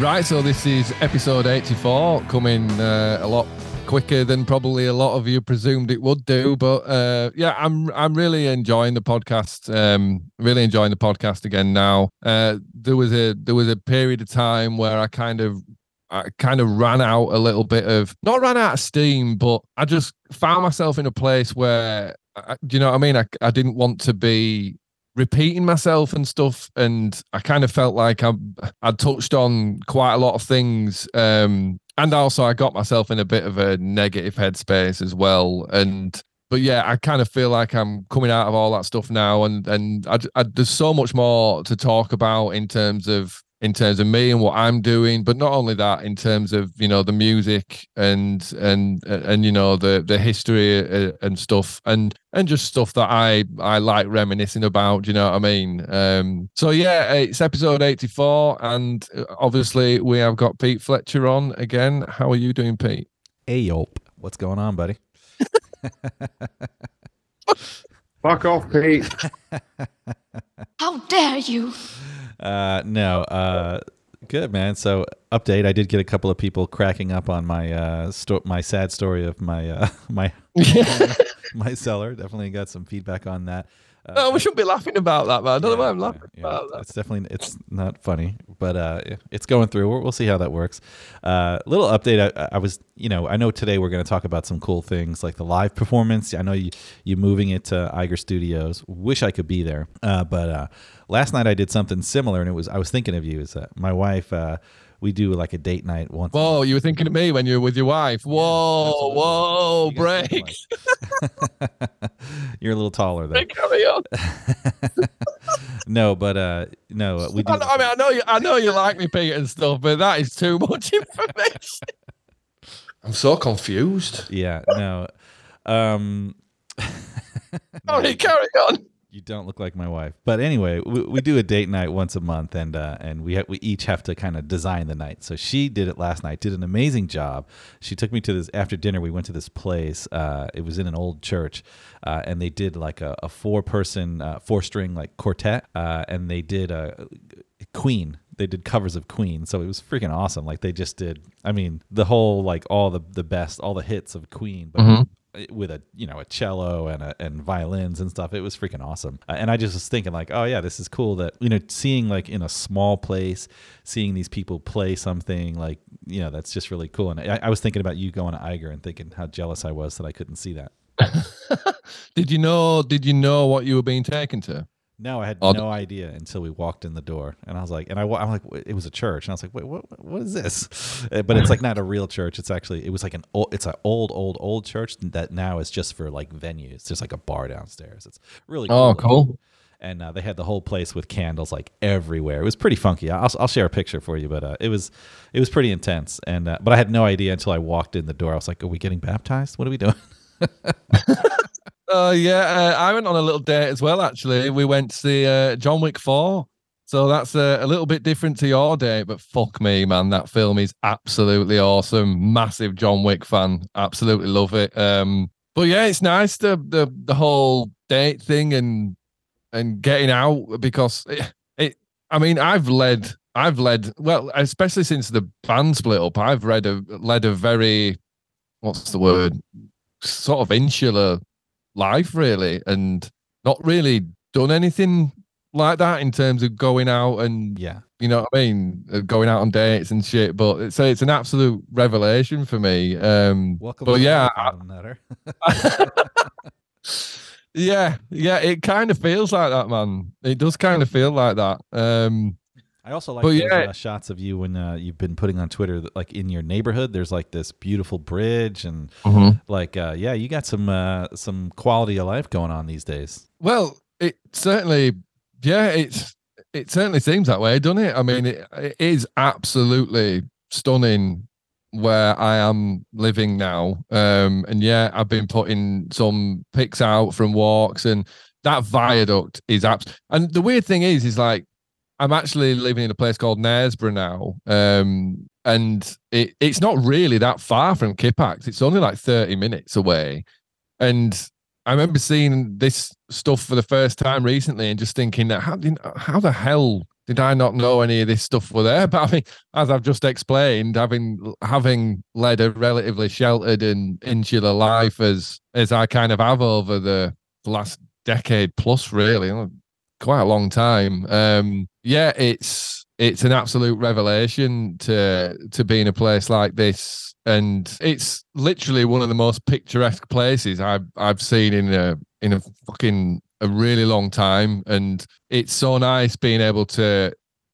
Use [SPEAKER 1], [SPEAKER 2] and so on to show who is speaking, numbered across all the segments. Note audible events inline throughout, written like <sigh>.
[SPEAKER 1] Right, so this is episode 84, coming uh, a lot quicker than probably a lot of you presumed it would do. But uh, yeah, I'm I'm really enjoying the podcast. Um, really enjoying the podcast again now. Uh, there was a there was a period of time where I kind of I kind of ran out a little bit of not ran out of steam, but I just found myself in a place where I, you know what I mean? I I didn't want to be repeating myself and stuff and i kind of felt like i i'd touched on quite a lot of things um and also i got myself in a bit of a negative headspace as well and but yeah i kind of feel like i'm coming out of all that stuff now and and I, I, there's so much more to talk about in terms of in terms of me and what I'm doing, but not only that, in terms of you know the music and and and you know the the history uh, and stuff, and and just stuff that I I like reminiscing about. you know what I mean? Um, so yeah, it's episode eighty four, and uh, obviously we have got Pete Fletcher on again. How are you doing, Pete?
[SPEAKER 2] Hey, Yelp. What's going on, buddy? <laughs>
[SPEAKER 3] Fuck off, Pete. <laughs> <laughs>
[SPEAKER 4] How dare you?
[SPEAKER 2] Uh, no. Uh, good man. So update. I did get a couple of people cracking up on my uh sto- my sad story of my uh <laughs> my <laughs> my cellar. Definitely got some feedback on that. Uh,
[SPEAKER 1] no, we shouldn't be laughing about that, man. I don't know why I'm laughing
[SPEAKER 2] yeah,
[SPEAKER 1] about that.
[SPEAKER 2] It's definitely it's not funny, but uh, it's going through. We'll, we'll see how that works. Uh, little update. I, I was, you know, I know today we're going to talk about some cool things like the live performance. I know you you moving it to Eiger Studios. Wish I could be there, uh, but uh, last night I did something similar, and it was I was thinking of you. Is that my wife? We do like a date night once.
[SPEAKER 1] Whoa, you were thinking of me when you were with your wife. Whoa,
[SPEAKER 2] absolutely.
[SPEAKER 1] whoa,
[SPEAKER 2] You
[SPEAKER 1] break.
[SPEAKER 2] something. <laughs> You're a little taller though.
[SPEAKER 1] Carry on. <laughs>
[SPEAKER 2] no, but uh, no, we do.
[SPEAKER 1] I, know- I mean, I know you. I know you like me, Pete, and stuff, but that is too much <laughs> information. I'm so confused.
[SPEAKER 2] yeah, no. Um,
[SPEAKER 1] Sorry, carry on.
[SPEAKER 2] You don't look like my wife. But anyway, we, we do a date night once a month, and uh, and we ha- we each have to kind of design the night. So she did it last night, did an amazing job. She took me to this after dinner. We went to this place. Uh, it was in an old church, uh, and they did like a, a four person, uh, four string like quartet, uh, and they did a Queen. They did covers of Queen, so it was freaking awesome. Like they just did. I mean, the whole like all the the best, all the hits of Queen, but
[SPEAKER 1] Mhm.
[SPEAKER 2] With a you know a cello and a, and violins and stuff. It was freaking awesome. Uh, and I just was thinking like, oh yeah, this is cool that you know seeing like in a small place, seeing these people play something like you know that's just really cool. And I, I was thinking about you going to Eiger and thinking how jealous I was that I couldn't see that. <laughs>
[SPEAKER 1] did you know? Did you know what you were being taken to?
[SPEAKER 2] No, I had
[SPEAKER 1] Oh,
[SPEAKER 2] no idea until we walked in the door, and I was like, and I, I'm like, it was a church, and I was like, wait, what, what is this? Uh, <laughs> But it's like not a real church. It's actually, it was like an old, it's an old, old, old church that now is just for like venues. There's like a bar downstairs. It's really cool.
[SPEAKER 1] Oh, cool.
[SPEAKER 2] And uh, they had the whole place with candles like everywhere. It was pretty funky. I'll, I'll share a picture for you, but uh, it was, it was pretty intense. And uh, but I had no idea until I walked in the door. I was like, are we getting baptized? What are we doing? <laughs> <laughs>
[SPEAKER 1] Uh, yeah, uh, I went on a little date as well. Actually, we went to see uh, John Wick Four, so that's uh, a little bit different to your date. But fuck me, man, that film is absolutely awesome. Massive John Wick fan, absolutely love it. Um, but yeah, it's nice the the the whole date thing and and getting out because it, it I mean, I've led I've led well, especially since the band split up. I've read a led a very what's the word sort of insular life really and not really done anything like that in terms of going out and
[SPEAKER 2] Yeah.
[SPEAKER 1] you know what I mean uh, going out on dates and shit but it's it's an absolute revelation for me um
[SPEAKER 2] Welcome.
[SPEAKER 1] but yeah
[SPEAKER 2] Nutter. <laughs>
[SPEAKER 1] yeah yeah it kind of feels like that man it does kind of feel like that um
[SPEAKER 2] I also like
[SPEAKER 1] But
[SPEAKER 2] those
[SPEAKER 1] yeah.
[SPEAKER 2] uh, shots of you when uh, you've been putting on Twitter, that, like in your neighborhood. There's like this beautiful bridge, and like, uh, yeah, you got some uh, some quality of life going on these days.
[SPEAKER 1] Well, it certainly, yeah, it's it certainly seems that way, doesn't it? I mean, it, it is absolutely stunning where I am living now. Um, and yeah, I've been putting some pics out from walks, and that viaduct is abs. And the weird thing is, is like I'm actually living in a place called Knaresborough now, um, and it, it's not really that far from Kippax. It's only like 30 minutes away, and I remember seeing this stuff for the first time recently and just thinking that how how the hell did I not know any of this stuff were there? <laughs> But I mean, as I've just explained, having having led a relatively sheltered and insular life as as I kind of have over the last decade plus, really, quite a long time. Um, yeah, it's it's an absolute revelation to to be in a place like this, and it's literally one of the most picturesque places I've I've seen in a in a fucking a really long time, and it's so nice being able to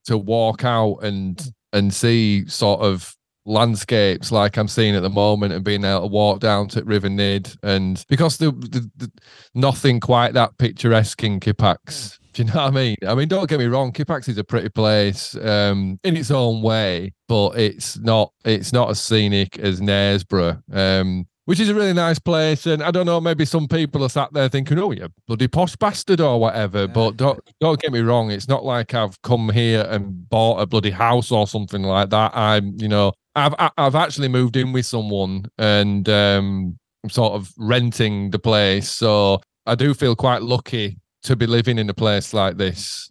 [SPEAKER 1] to walk out and and see sort of landscapes like I'm seeing at the moment and being able to walk down to River Nid. And because the, the, the nothing quite that picturesque in Kippax do you know what I mean? I mean, don't get me wrong. Kippax is a pretty place um, in its own way, but it's not it's not as scenic as Knaresborough, um, which is a really nice place. And I don't know, maybe some people are sat there thinking, "Oh, you bloody posh bastard" or whatever. But don't don't get me wrong. It's not like I've come here and bought a bloody house or something like that. I'm, you know, I've I've actually moved in with someone and um, I'm sort of renting the place, so I do feel quite lucky to be living in a place like this.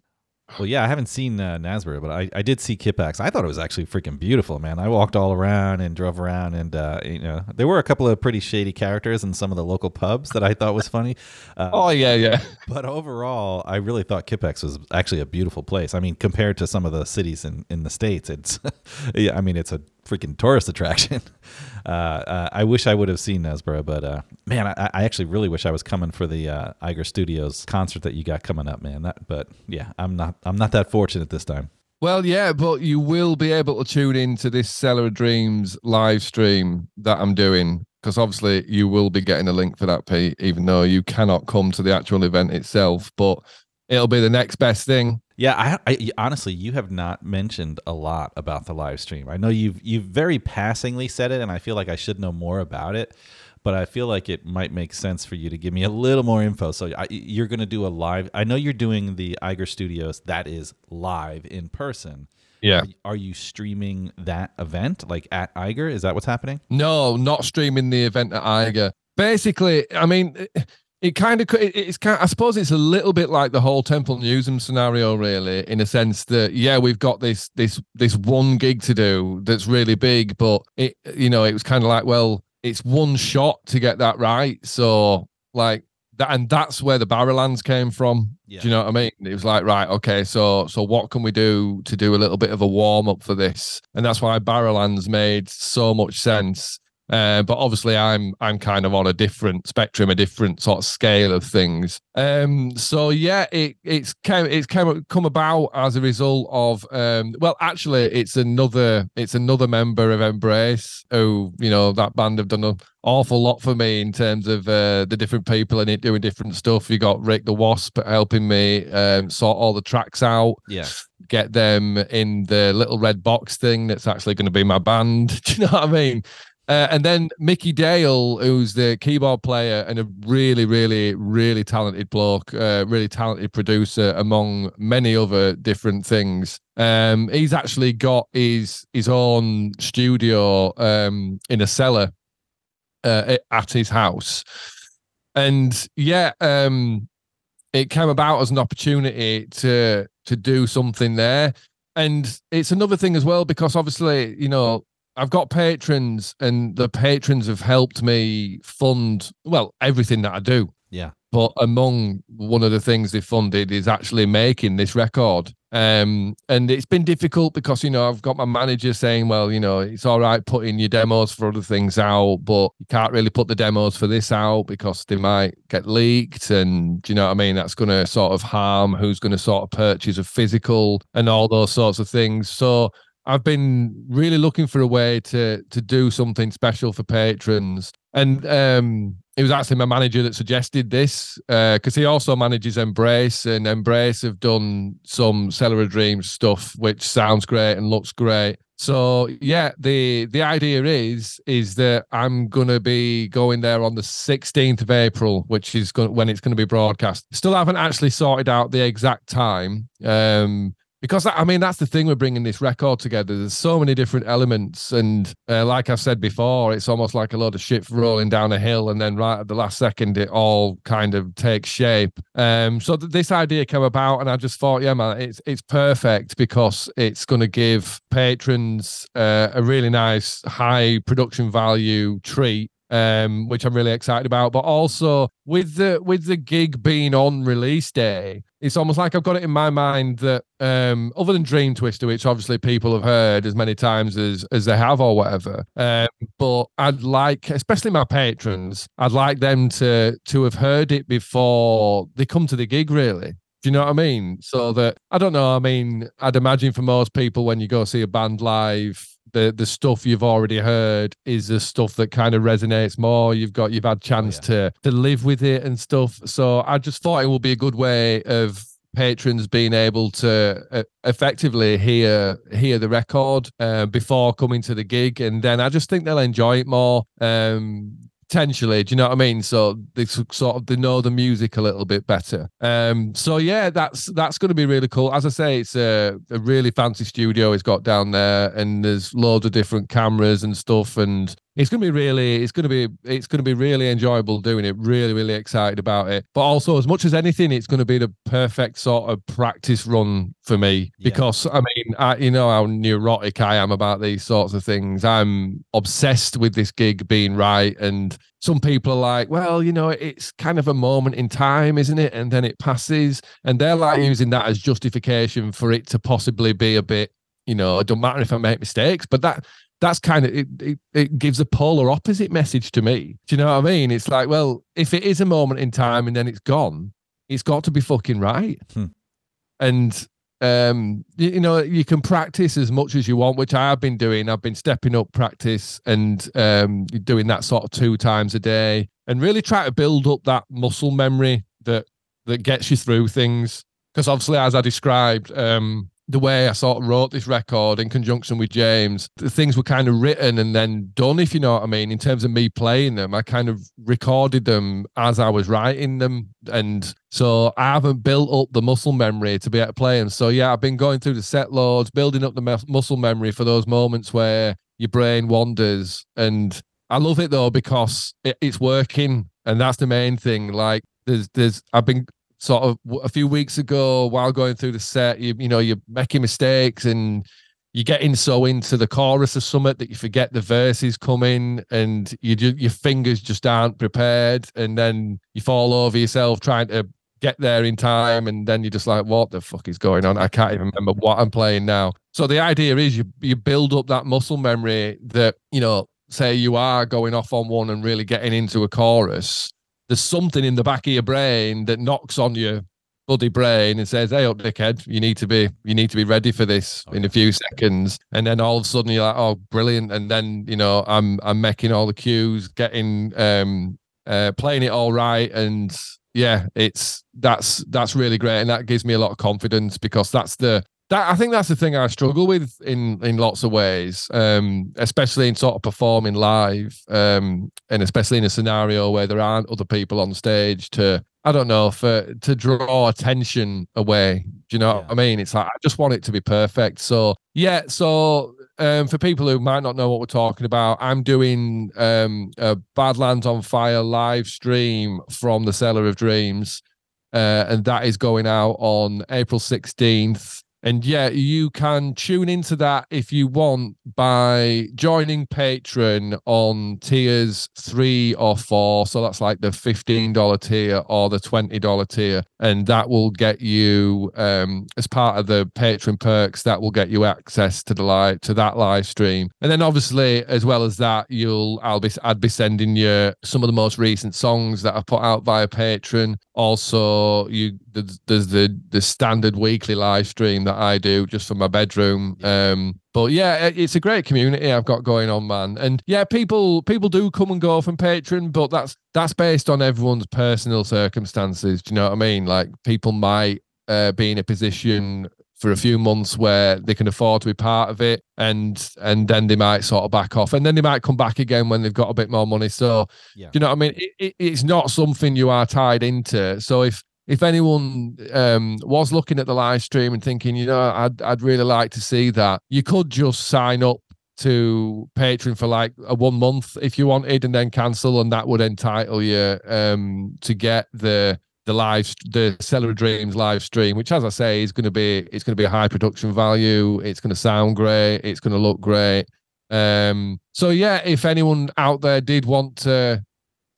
[SPEAKER 2] Well, yeah, I haven't seen uh, but I, I did see Kippax. I thought it was actually freaking beautiful, man. I walked all around and drove around, and uh, you know, there were a couple of pretty shady characters in some of the local pubs that I thought was funny. <laughs>
[SPEAKER 1] Uh, oh yeah, yeah.
[SPEAKER 2] But overall, I really thought Kippax was actually a beautiful place. I mean, compared to some of the cities in, in the states, it's <laughs> yeah. I mean, it's a freaking tourist attraction. <laughs> Uh, uh, I wish I would have seen Knaresborough, but uh, man, I, I, actually really wish I was coming for the uh, Eiger Studios concert that you got coming up, man. That, but yeah, I'm not. I'm not that fortunate this time.
[SPEAKER 1] Well, yeah, but you will be able to tune into this Cellar of Dreams live stream that I'm doing because obviously you will be getting a link for that, Pete, even though you cannot come to the actual event itself. But it'll be the next best thing.
[SPEAKER 2] Yeah, I, I, honestly, you have not mentioned a lot about the live stream. I know you've you've very passingly said it, and I feel like I should know more about it. But I feel like it might make sense for you to give me a little more info. So I, you're going to do a live. I know you're doing the Eiger Studios. That is live in person.
[SPEAKER 1] Yeah.
[SPEAKER 2] Are, you streaming that event like at Eiger? Is that what's happening?
[SPEAKER 1] No, not streaming the event at Eiger. Basically, I mean, it kind of it's kind I suppose it's a little bit like the whole Temple Newsam scenario, really, in a sense that yeah, we've got this this this one gig to do that's really big, but it you know it was kind of like well, it's one shot to get that right, so like that, and that's where the Barrowlands came from. Yeah. Do you know what I mean? It was like right, okay, so so what can we do to do a little bit of a warm up for this, and that's why Barrowlands made so much sense uh, but obviously, I'm I'm kind of on a different spectrum, a different sort of scale of things. Um, so yeah, it it's came it's come come about as a result of um, well, actually, it's another it's another member of Embrace who you know that band have done an awful lot for me in terms of uh, the different people in it doing different stuff. You got Rick the Wasp helping me um, sort all the tracks out.
[SPEAKER 2] Yeah
[SPEAKER 1] get them in the little red box thing that's actually going to be my band. <laughs> Do you know what I mean? Uh, and then Mickey Dale, who's the keyboard player and a really, really, really talented bloke, uh, really talented producer, among many other different things. Um, he's actually got his his own studio um, in a cellar uh, at his house, and yeah, um, it came about as an opportunity to to do something there. And it's another thing as well because obviously, you know, I've got patrons, and the patrons have helped me fund well everything that I do.
[SPEAKER 2] Yeah.
[SPEAKER 1] But among one of the things they funded is actually making this record. Um, and it's been difficult because you know I've got my manager saying, well, you know, it's all right putting your demos for other things out, but you can't really put the demos for this out because they might get leaked, and do you know what I mean? That's going to sort of harm who's going to sort of purchase a physical and all those sorts of things. So I've been really looking for a way to to do something special for patrons, and um, it was actually my manager that suggested this because uh, he also manages Embrace, and Embrace have done some Cellar of Dreams stuff, which sounds great and looks great. So yeah, the the idea is is that I'm gonna be going there on the 16th of April, which is going when it's going to be broadcast. Still haven't actually sorted out the exact time. Um, because I mean that's the thing we're bringing this record together. There's so many different elements, and uh, like I've said before, it's almost like a load of shit rolling down a hill, and then right at the last second, it all kind of takes shape. Um, so th- this idea came about, and I just thought, yeah, man, it's it's perfect because it's going to give patrons uh, a really nice high production value treat um, which I'm really excited about. But also with the with the gig being on release day, it's almost like I've got it in my mind that um, other than Dream Twister, which obviously people have heard as many times as as they have or whatever, um, but I'd like, especially my patrons, I'd like them to to have heard it before they come to the gig. Really. Do you know what I mean? So that I don't know. I mean, I'd imagine for most people, when you go see a band live, the the stuff you've already heard is the stuff that kind of resonates more. You've got you've had chance
[SPEAKER 2] Oh, yeah.
[SPEAKER 1] to to live with it and stuff. So I just thought it would be a good way of patrons being able to uh, effectively hear hear the record uh, before coming to the gig, and then I just think they'll enjoy it more. Um, potentially do you know what i mean? So they sort of they know the music a little bit better. Um so yeah that's that's going to be really cool. As i say it's a, a really fancy studio it's got down there and there's loads of different cameras and stuff and it's going to be really it's going to be it's going to be really enjoyable doing it really really excited about it. But also as much as anything it's going to be the perfect sort of practice run for me
[SPEAKER 2] Yeah.
[SPEAKER 1] because i mean I, you know how neurotic i am about these sorts of things. I'm obsessed with this gig being right and some people are like well you know it's kind of a moment in time isn't it? And then it passes and they're like using that as justification for it to possibly be a bit you know it don't matter if i make mistakes but that that's kind of it, it, it gives a polar opposite message to me. Do you know what I mean? It's like, well, if it is a moment in time and then it's gone, it's got to be fucking right.
[SPEAKER 2] Hmm.
[SPEAKER 1] And um, you, you know, you can practice as much as you want, which I have been doing. I've been stepping up practice and um, doing that sort of two times a day, and really try to build up that muscle memory that that gets you through things. Because obviously, as I described, um, the way I sort of wrote this record in conjunction with James, the things were kind of written and then done, if you know what I mean, in terms of me playing them. I kind of recorded them as I was writing them. And so I haven't built up the muscle memory to be able to play them. So yeah, I've been going through the set loads, building up the mus- muscle memory for those moments where your brain wanders. And I love it though, because it, it's working. And that's the main thing. Like there's, there's, I've been sort of a few weeks ago while going through the set you you know you're making mistakes and you're getting so into the chorus of summit that you forget the verses coming and you ju- your fingers just aren't prepared and then you fall over yourself trying to get there in time and then you're just like what the fuck is going on? I can't even remember what i'm playing now. So the idea is you you build up that muscle memory that you know say you are going off on one and really getting into a chorus there's something in the back of your brain that knocks on your bloody brain and says, "Hey, up, dickhead! You need to be, you need to be ready for this
[SPEAKER 2] Oh,
[SPEAKER 1] in a few seconds." And then all of a sudden, you're like, "Oh, brilliant!" And then you know, I'm I'm making all the cues, getting um, uh, playing it all right, and yeah, it's that's that's really great, and that gives me a lot of confidence because that's the that I think that's the thing I struggle with in in lots of ways, um, especially in sort of performing live, um, and especially in a scenario where there aren't other people on stage to I don't know for to draw attention away. Do you know what I mean? It's like I just want it to be perfect. So yeah, so um, for people who might not know what we're talking about, I'm doing um, a Badlands on Fire live stream from the Cellar of Dreams, uh, and that is going out on April 16th. And yeah, you can tune into that if you want by joining Patreon on tiers three or four. So that's like the $15 tier or the $20 tier. And that will get you, um, as part of the Patreon perks, that will get you access to the live to that live stream. And then obviously, as well as that, you'll I'll be I'd be sending you some of the most recent songs that I put out via Patreon. Also, you there's, the the standard weekly live stream that I do just from my bedroom. Um, but yeah, it's a great community I've got going on, man. And yeah, people people do come and go from Patreon, but that's that's based on everyone's personal circumstances. Do you know what I mean? Like people might uh, be in a position for a few months where they can afford to be part of it and and then they might sort of back off and then they might come back again when they've got a bit more money. So
[SPEAKER 2] Yeah.
[SPEAKER 1] do you know what i mean? It, it, it's not something you are tied into. So if if anyone um, was looking at the live stream and thinking, you know, I'd I'd really like to see that, you could just sign up to Patreon for like a one month if you wanted, and then cancel, and that would entitle you um, to get the the live the Cellar of Dreams live stream, which, as I say, is going to be it's going to be a high production value. It's going to sound great. It's going to look great. Um, so yeah, if anyone out there did want to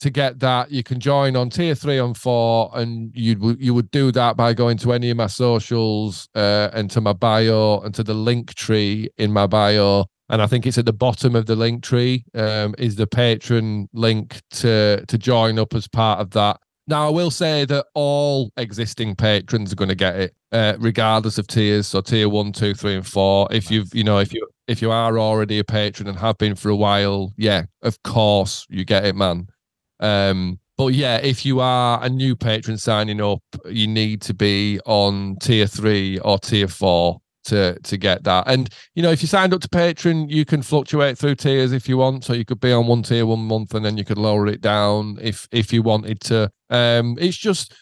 [SPEAKER 1] to get that, you can join on tier three and four, and you you would do that by going to any of my socials uh, and to my bio and to the link tree in my bio. And I think it's at the bottom of the link tree um, is the patron link to to join up as part of that. Now, I will say that all existing patrons are going to get it, uh, regardless of tiers. So tier one, two, three, and four. If you've, you know, if you if you are already a patron and have been for a while, yeah, of course you get it, man. Um, but yeah, if you are a new patron signing up, you need to be on tier three or tier four to to get that. And you know, if you signed up to Patreon, you can fluctuate through tiers if you want. So you could be on one tier one month and then you could lower it down if if you wanted to. Um, it's just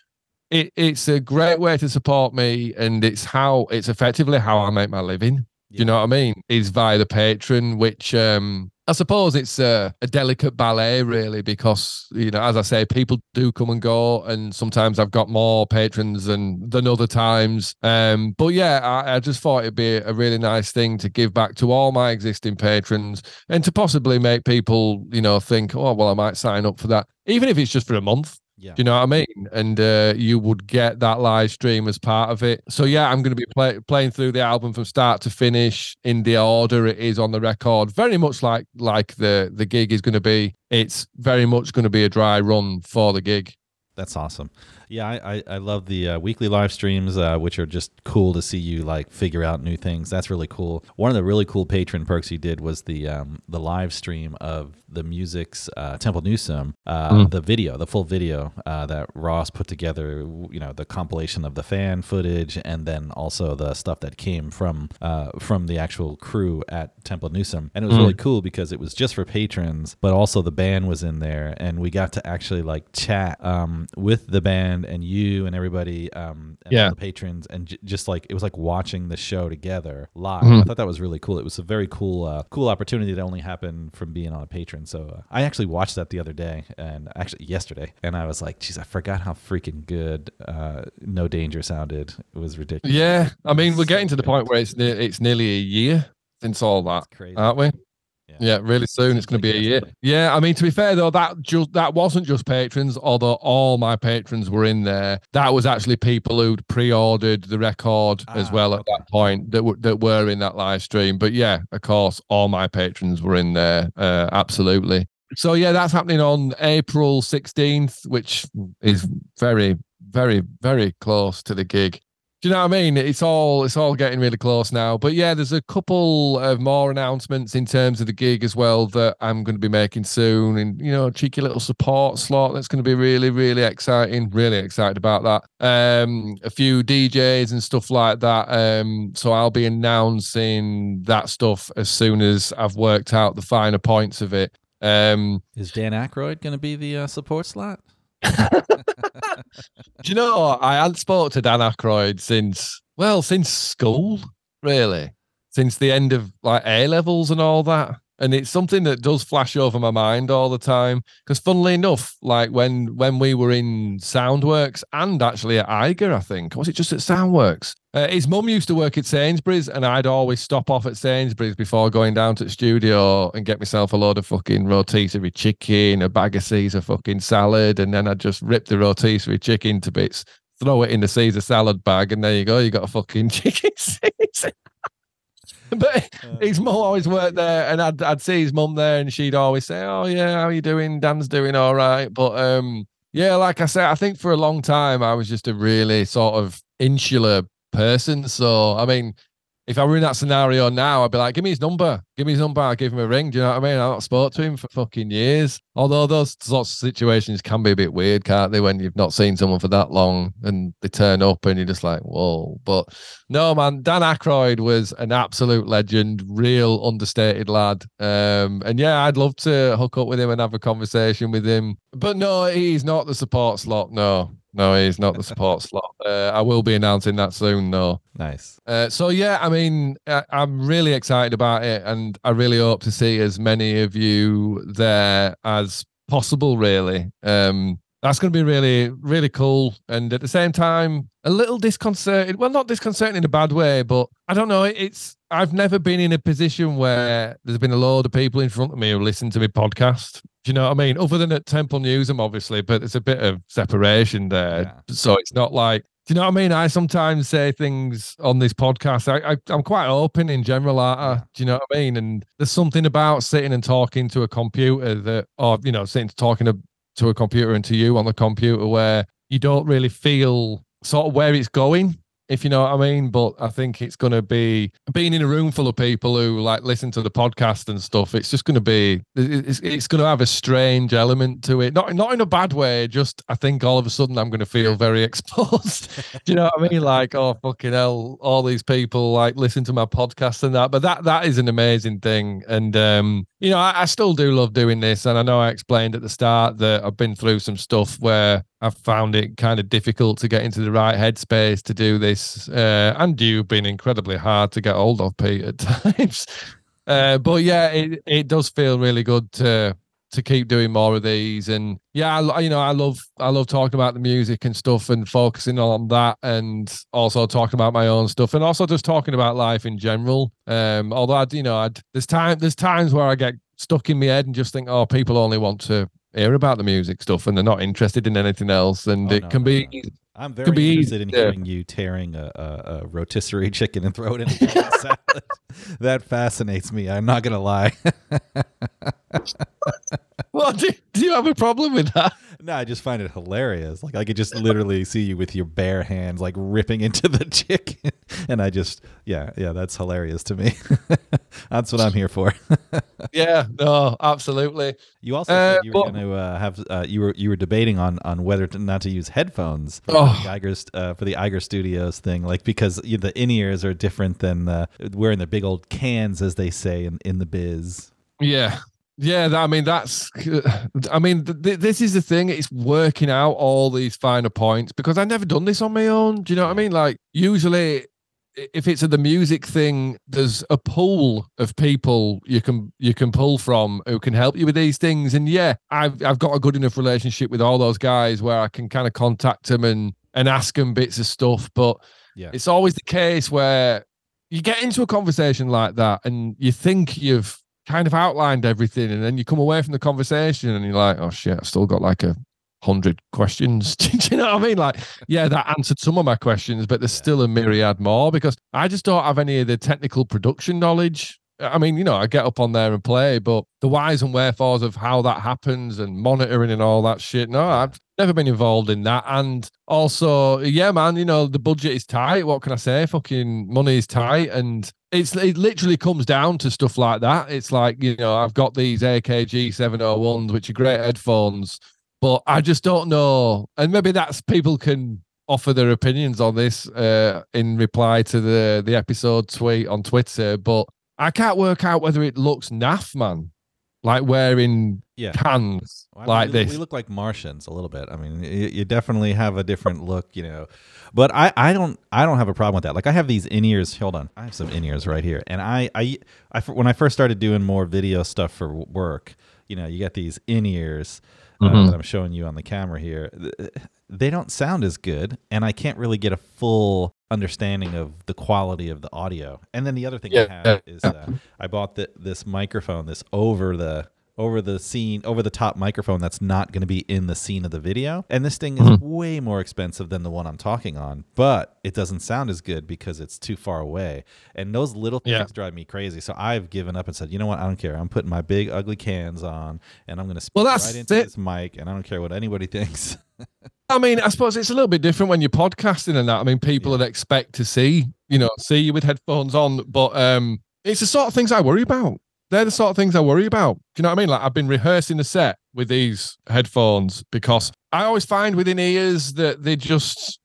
[SPEAKER 1] it, it's a great way to support me, and it's how it's effectively how I make my living. Yeah. You know what I mean? Is via the Patreon, which um I suppose it's a, a, delicate ballet, really, because you know, as I say, people do come and go, and sometimes I've got more patrons than than other times. Um, but yeah, I, I, just thought it'd be a really nice thing to give back to all my existing patrons, and to possibly make people, you know, think, oh, well, I might sign up for that, even if it's just for a month. Yeah. Do you know what I mean? And uh, you would get that live stream as part of it. So yeah, I'm going to be play- playing through the album from start to finish in the order it is on the record. Very much like like the the gig is going to be. It's very much going to be a dry run for the gig.
[SPEAKER 2] That's awesome. Yeah, I, I, I love the uh, weekly live streams, uh, which are just cool to see you like figure out new things. That's really cool. One of the really cool patron perks you did was the um, the live stream of the music's uh, Temple Newsam, uh, mm. the video, the full video uh, that Ross put together. You know, the compilation of the fan footage and then also the stuff that came from uh, from the actual crew at Temple Newsam, and it was mm. really cool because it was just for patrons, but also the band was in there, and we got to actually like chat um, with the band and you and everybody, um, and
[SPEAKER 1] yeah,
[SPEAKER 2] the patrons, and j- just like it was like watching the show together live. Mm-hmm. I thought that was really cool. It was a very cool, uh, cool opportunity that only happened from being on a patron. So uh, I actually watched that the other day, and actually yesterday, and I was like, geez, I forgot how freaking good uh, No Danger sounded. It was ridiculous.
[SPEAKER 1] Yeah, I mean, we're getting to the point where it's ne- it's nearly a year since all that, aren't we? Yeah, really soon it's going to be a year. Yeah, I mean to be fair though, that just that wasn't just patrons, although all my patrons were in there. That was actually people who'd pre-ordered the record ah, as well at okay. that point that were that were in that live stream. But yeah, of course, all my patrons were in there. Uh, absolutely. So yeah, that's happening on April 16th, which is very, very, very close to the gig. Do you know what I mean? It's all it's all getting really close now. But yeah, there's a couple of more announcements in terms of the gig as well that I'm going to be making soon, and you know, cheeky little support slot that's going to be really really exciting. Really excited about that. Um, a few DJs and stuff like that. Um, so I'll be announcing that stuff as soon as I've worked out the finer points of it. Um,
[SPEAKER 2] Is Dan Aykroyd going to be the uh, support slot?
[SPEAKER 1] Do you know I hadn't spoke to Dan Aykroyd since well, since school, really. Since the end of like A levels and all that. And it's something that does flash over my mind all the time. Because funnily enough, like when when we were in Soundworks and actually at Eiger, I think, was it just at Soundworks? Uh, his mum used to work at Sainsbury's, and I'd always stop off at Sainsbury's before going down to the studio and get myself a load of fucking rotisserie chicken, a bag of Caesar fucking salad, and then I'd just rip the rotisserie chicken to bits, throw it in the Caesar salad bag, and there you go, you got a fucking <laughs> chicken Caesar. <laughs> but his mum always worked there, and I'd I'd see his mum there, and she'd always say, "Oh yeah, how you doing? Dan's doing all right." But um, yeah, like I said, I think for a long time I was just a really sort of insular person. So, I mean, if I were in that scenario now, I'd be like, give me his number. Give me his number. I'll give him a ring. Do you know what I mean? I've not spoke to him for fucking years. Although those sorts of situations can be a bit weird, can't they? When you've not seen someone for that long and they turn up and you're just like, whoa. But no, man, Dan Aykroyd was an absolute legend, real understated lad. Um, and yeah, I'd love to hook up with him and have a conversation with him. But no, he's not the support slot. No, no, he's not the support <laughs> slot. Uh, I will be announcing that soon, though.
[SPEAKER 2] Nice.
[SPEAKER 1] Uh, so yeah, I mean, I, I'm really excited about it, and I really hope to see as many of you there as possible. Really, um, that's going to be really, really cool, and at the same time, a little disconcerted. Well, not disconcerting in a bad way, but I don't know. It's I've never been in a position where there's been a load of people in front of me who listen to my podcast. Do you know what I mean? Other than at Temple Newsam, obviously, but there's a bit of separation there.
[SPEAKER 2] Yeah.
[SPEAKER 1] So it's not like do you know what I mean? I sometimes say things on this podcast. I, I I'm quite open in general, aren't I? Do you know what I mean? And there's something about sitting and talking to a computer that, or you know, sitting talking to, to a computer and to you on the computer where you don't really feel sort of where it's going, if you know what I mean. But I think it's going to be being in a room full of people who like listen to the podcast and stuff. It's just going to be, it's, it's going to have a strange element to it. Not not in a bad way. Just I think all of a sudden I'm going to feel very <laughs> exposed. Do you know what I mean? Like oh fucking hell, all these people like listen to my podcast and that. But that that is an amazing thing. And um, you know, I, I still do love doing this. And I know I explained at the start that I've been through some stuff where I've found it kind of difficult to get into the right headspace to do this. Uh, and you've been incredibly hard to get hold of, Pete, at <laughs> times. Uh, but yeah, it, it does feel really good to to keep doing more of these. And yeah, I, you know, I love I love talking about the music and stuff and focusing on that, and also talking about my own stuff, and also just talking about life in general. Um, although I, you know, I'd, there's time there's times where I get stuck in my head and just think, oh, people only want to hear about the music stuff and they're not interested in anything else, and
[SPEAKER 2] Oh,
[SPEAKER 1] it
[SPEAKER 2] no,
[SPEAKER 1] can
[SPEAKER 2] no,
[SPEAKER 1] be.
[SPEAKER 2] no. I'm very
[SPEAKER 1] Could be
[SPEAKER 2] interested in
[SPEAKER 1] easy, yeah.
[SPEAKER 2] hearing you tearing a, a, a rotisserie <laughs> chicken and throw it in a <laughs> salad. That fascinates me. I'm not gonna lie. <laughs>
[SPEAKER 1] Well, do, do you have a problem with that?
[SPEAKER 2] no, I just find it hilarious. Like I could just literally see you with your bare hands, like ripping into the <laughs> chicken, and I just, yeah, yeah, that's hilarious to me. <laughs> that's what I'm here for. <laughs>
[SPEAKER 1] Yeah, no, absolutely.
[SPEAKER 2] You also
[SPEAKER 1] Uh,
[SPEAKER 2] said you were
[SPEAKER 1] well-
[SPEAKER 2] going to uh, have uh, you were you were debating on on whether to not to use headphones for
[SPEAKER 1] Oh.
[SPEAKER 2] the Eiger uh, for the Eiger Studios thing, like because you the in ears are different than wearing the big old cans, as they say in in the biz.
[SPEAKER 1] Yeah. Yeah, I mean that's. I mean, th- th- this is the thing. It's working out all these finer points because I've never done this on my own. Do you know what I mean? Like usually, if it's a the music thing, there's a pool of people you can you can pull from who can help you with these things. And yeah, I've I've got a good enough relationship with all those guys where I can kind of contact them and and ask them bits of stuff. But
[SPEAKER 2] Yeah.
[SPEAKER 1] it's always the case where you get into a conversation like that and you think you've kind of outlined everything and then you come away from the conversation and you're like oh shit i've still got like a hundred questions <laughs> do you know what i mean like yeah that answered some of my questions but there's still a myriad more because i just don't have any of the technical production knowledge I mean, you know, I get up on there and play, but the whys and wherefores of how that happens and monitoring and all that shit, no, I've never been involved in that. And also, yeah, man, you know, the budget is tight. What can I say? Fucking money is tight. And it's it literally comes down to stuff like that. It's like, you know, I've got these AKG 701s, which are great headphones, but I just don't know. And maybe that's people can offer their opinions on this uh, in reply to the the episode tweet on Twitter, but I can't work out whether it looks naff, man. Like wearing
[SPEAKER 2] Yeah.
[SPEAKER 1] cans
[SPEAKER 2] Well, I mean,
[SPEAKER 1] like
[SPEAKER 2] we,
[SPEAKER 1] this.
[SPEAKER 2] we look like Martians a little bit. I mean, you, you definitely have a different look, you know. But I, I don't I don't have a problem with that. Like I have these in ears. Hold on, I have some in ears right here. And I, I I when I first started doing more video stuff for work, you know, you get these in ears uh,
[SPEAKER 1] Mhm.
[SPEAKER 2] that I'm showing you on the camera here. They don't sound as good, and I can't really get a full understanding of the quality of the audio. And then the other thing I have
[SPEAKER 1] yeah,
[SPEAKER 2] is uh, I bought the, this microphone, this over the over the scene, over the top microphone that's not going to be in the scene of the video. And this thing is
[SPEAKER 1] Mhm.
[SPEAKER 2] way more expensive than the one I'm talking on, but it doesn't sound as good because it's too far away. And those little things
[SPEAKER 1] Yeah.
[SPEAKER 2] drive me crazy. So I've given up and said, you know what? I don't care. I'm putting my big ugly cans on and I'm going to speak
[SPEAKER 1] Well, that's
[SPEAKER 2] right into
[SPEAKER 1] it.
[SPEAKER 2] this mic and I don't care what anybody <laughs> thinks.
[SPEAKER 1] I mean, I suppose it's a little bit different when you're podcasting and that. I mean, people
[SPEAKER 2] Yeah.
[SPEAKER 1] would expect to see, you know, see you with headphones on, but um, it's the sort of things I worry about. They're the sort of things I worry about. Do you know what I mean? Like I've been rehearsing the set with these headphones because I always find within ears that they just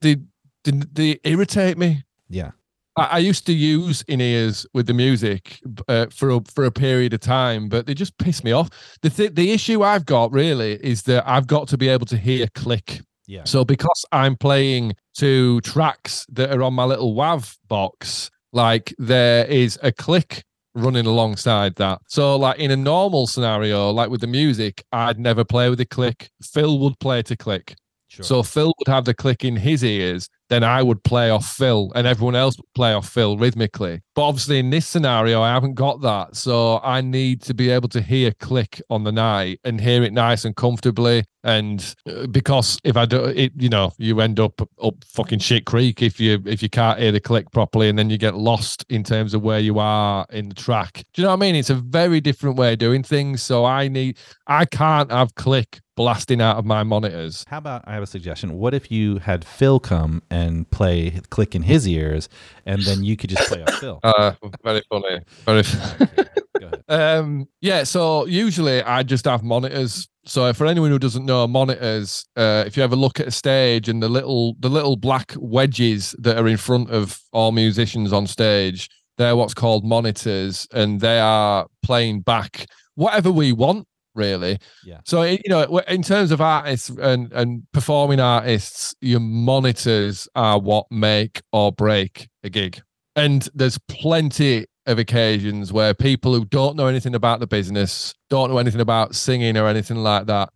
[SPEAKER 1] they they, they irritate me.
[SPEAKER 2] yeah.
[SPEAKER 1] I, I used to use in ears with the music uh, for a, for a period of time, but they just piss me off. The th- the issue I've got really is that I've got to be able to hear click
[SPEAKER 2] Yeah.
[SPEAKER 1] So because I'm playing to tracks that are on my little WAV box, like there is a click running alongside that. So like in a normal scenario, like with the music, I'd never play with a click. Phil would play to click.
[SPEAKER 2] Sure.
[SPEAKER 1] So Phil would have the click in his ears, then I would play off Phil, and everyone else would play off Phil rhythmically. But obviously, in this scenario, I haven't got that, so I need to be able to hear click on the night and hear it nice and comfortably. And uh, because if I do it, you know, you end up up fucking shit creek if you if you can't hear the click properly, and then you get lost in terms of where you are in the track. Do you know what I mean? It's a very different way of doing things. So I need, I can't have click blasting out of my monitors.
[SPEAKER 2] How about I have a suggestion? What if you had Phil come and play click in his ears, and then you could just play off Phil? <laughs>
[SPEAKER 1] Uh, very funny. Very. <laughs>
[SPEAKER 2] Go ahead. <laughs>
[SPEAKER 1] um, yeah. So usually I just have monitors. So for anyone who doesn't know monitors, uh, if you ever look at a stage and the little the little black wedges that are in front of all musicians on stage, they're what's called monitors, and they are playing back whatever we want really.
[SPEAKER 2] Yeah.
[SPEAKER 1] So you know, in terms of artists and and performing artists, your monitors are what make or break a gig. And there's plenty of occasions where people who don't know anything about the business, don't know anything about singing or anything like that,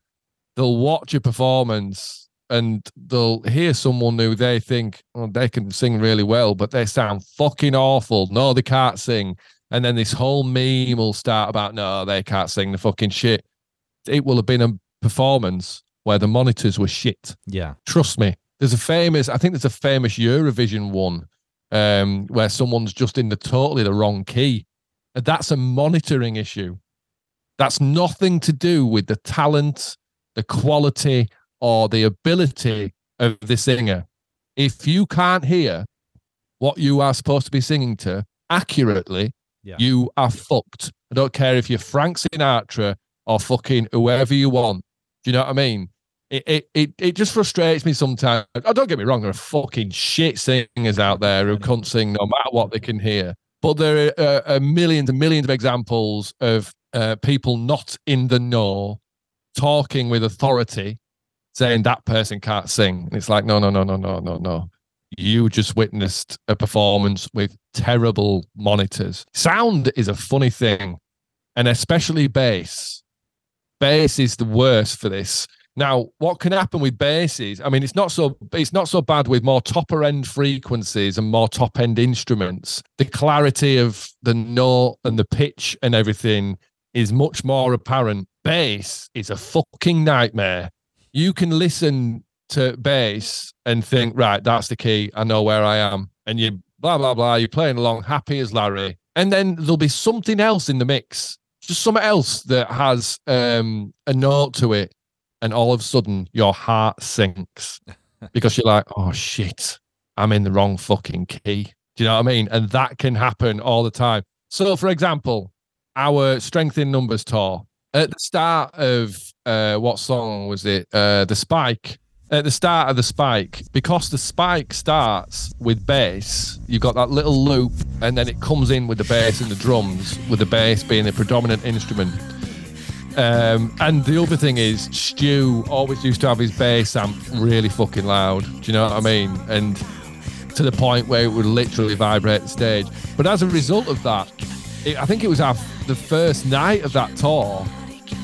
[SPEAKER 1] they'll watch a performance and they'll hear someone who they think oh, they can sing really well, but they sound fucking awful. No, they can't sing. And then this whole meme will start about no, they can't sing the fucking shit. It will have been a performance where the monitors were shit.
[SPEAKER 2] Yeah.
[SPEAKER 1] Trust me. There's a famous, I think there's a famous Eurovision one um, where someone's just in the totally the wrong key. That's a monitoring issue. That's nothing to do with the talent, the quality, or the ability of the singer. If you can't hear what you are supposed to be singing to accurately,
[SPEAKER 2] Yeah.
[SPEAKER 1] you are fucked. I don't care if you're Frank Sinatra or fucking whoever you want. Do you know what I mean? It it it, it just frustrates me sometimes. Oh, don't get me wrong, there are fucking shit singers out there who can't sing no matter what they can hear. But there are, uh, are millions and millions of examples of uh, people not in the know talking with authority, saying that person can't sing. And it's like, no, no, no, no, no, no, no. You just witnessed a performance with terrible monitors. Sound is a funny thing, and especially bass. Bass is the worst for this. Now, what can happen with basses? I mean, it's not so it's not so bad with more topper end frequencies and more top end instruments. The clarity of the note and the pitch and everything is much more apparent. Bass is a fucking nightmare. You can listen to bass and think, right, that's the key. I know where I am. And you blah blah blah. You're playing along happy as Larry. And then there'll be something else in the mix, just something else that has um, a note to it and all of a sudden your heart sinks <laughs> because you're like, oh shit, I'm in the wrong fucking key. Do you know what I mean? And that can happen all the time. So, for example, our Strength in Numbers tour at the start of uh, what song was it? Uh, the Spike. At the start of the spike, because the spike starts with bass, you've got that little loop, and then it comes in with the bass and the drums, with the bass being the predominant instrument. Um, and the other thing is, Stu always used to have his bass amp really fucking loud. Do you know what I mean? And to the point where it would literally vibrate the stage. But as a result of that, it, I think it was our the first night of that tour.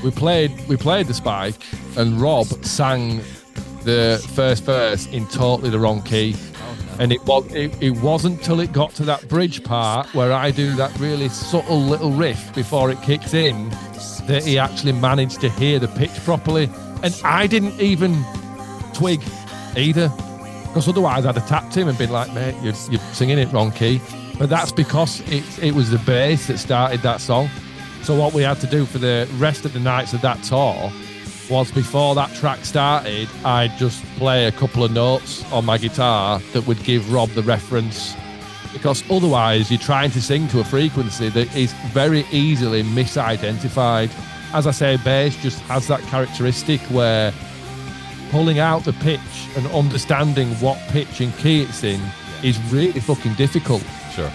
[SPEAKER 1] We played we played the Spike, and Rob sang the first verse in totally the wrong key. And it was it, it wasn't till it got to that bridge part where I do that really subtle little riff before it kicks in that he actually managed to hear the pitch properly. And I didn't even twig either. Because otherwise I'd have tapped him and been like, mate, you're, you're singing it wrong key. But that's because it, it was the bass that started that song. So what we had to do for the rest of the nights of that tour was before that track started, I'd just play a couple of notes on my guitar that would give Rob the reference. Because otherwise, you're trying to sing to a frequency that is very easily misidentified. As I say, bass just has that characteristic where pulling out the pitch and understanding what pitch and key it's in is really fucking difficult.
[SPEAKER 2] Sure.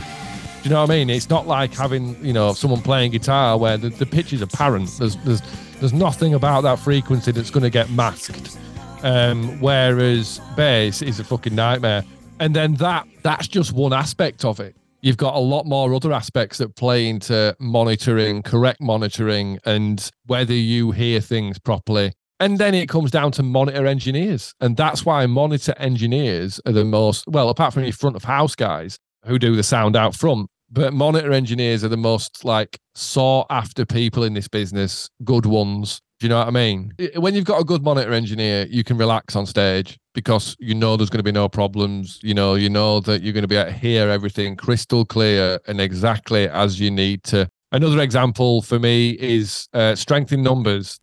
[SPEAKER 1] Do you know what I mean? It's not like having, you know, someone playing guitar where the, the pitch is apparent. There's there's there's nothing about that frequency that's going to get masked. Um, whereas bass is a fucking nightmare. And then that that's just one aspect of it. You've got a lot more other aspects that play into monitoring, correct monitoring, and whether you hear things properly. And then it comes down to monitor engineers. And that's why monitor engineers are the most, well, apart from your front of house guys who do the sound out front, but monitor engineers are the most like sought after people in this business, good ones. Do you know what I mean? When you've got a good monitor engineer, you can relax on stage because you know there's going to be no problems. You know, you know that you're going to be able to hear everything crystal clear and exactly as you need to. Another example for me is uh, strength in numbers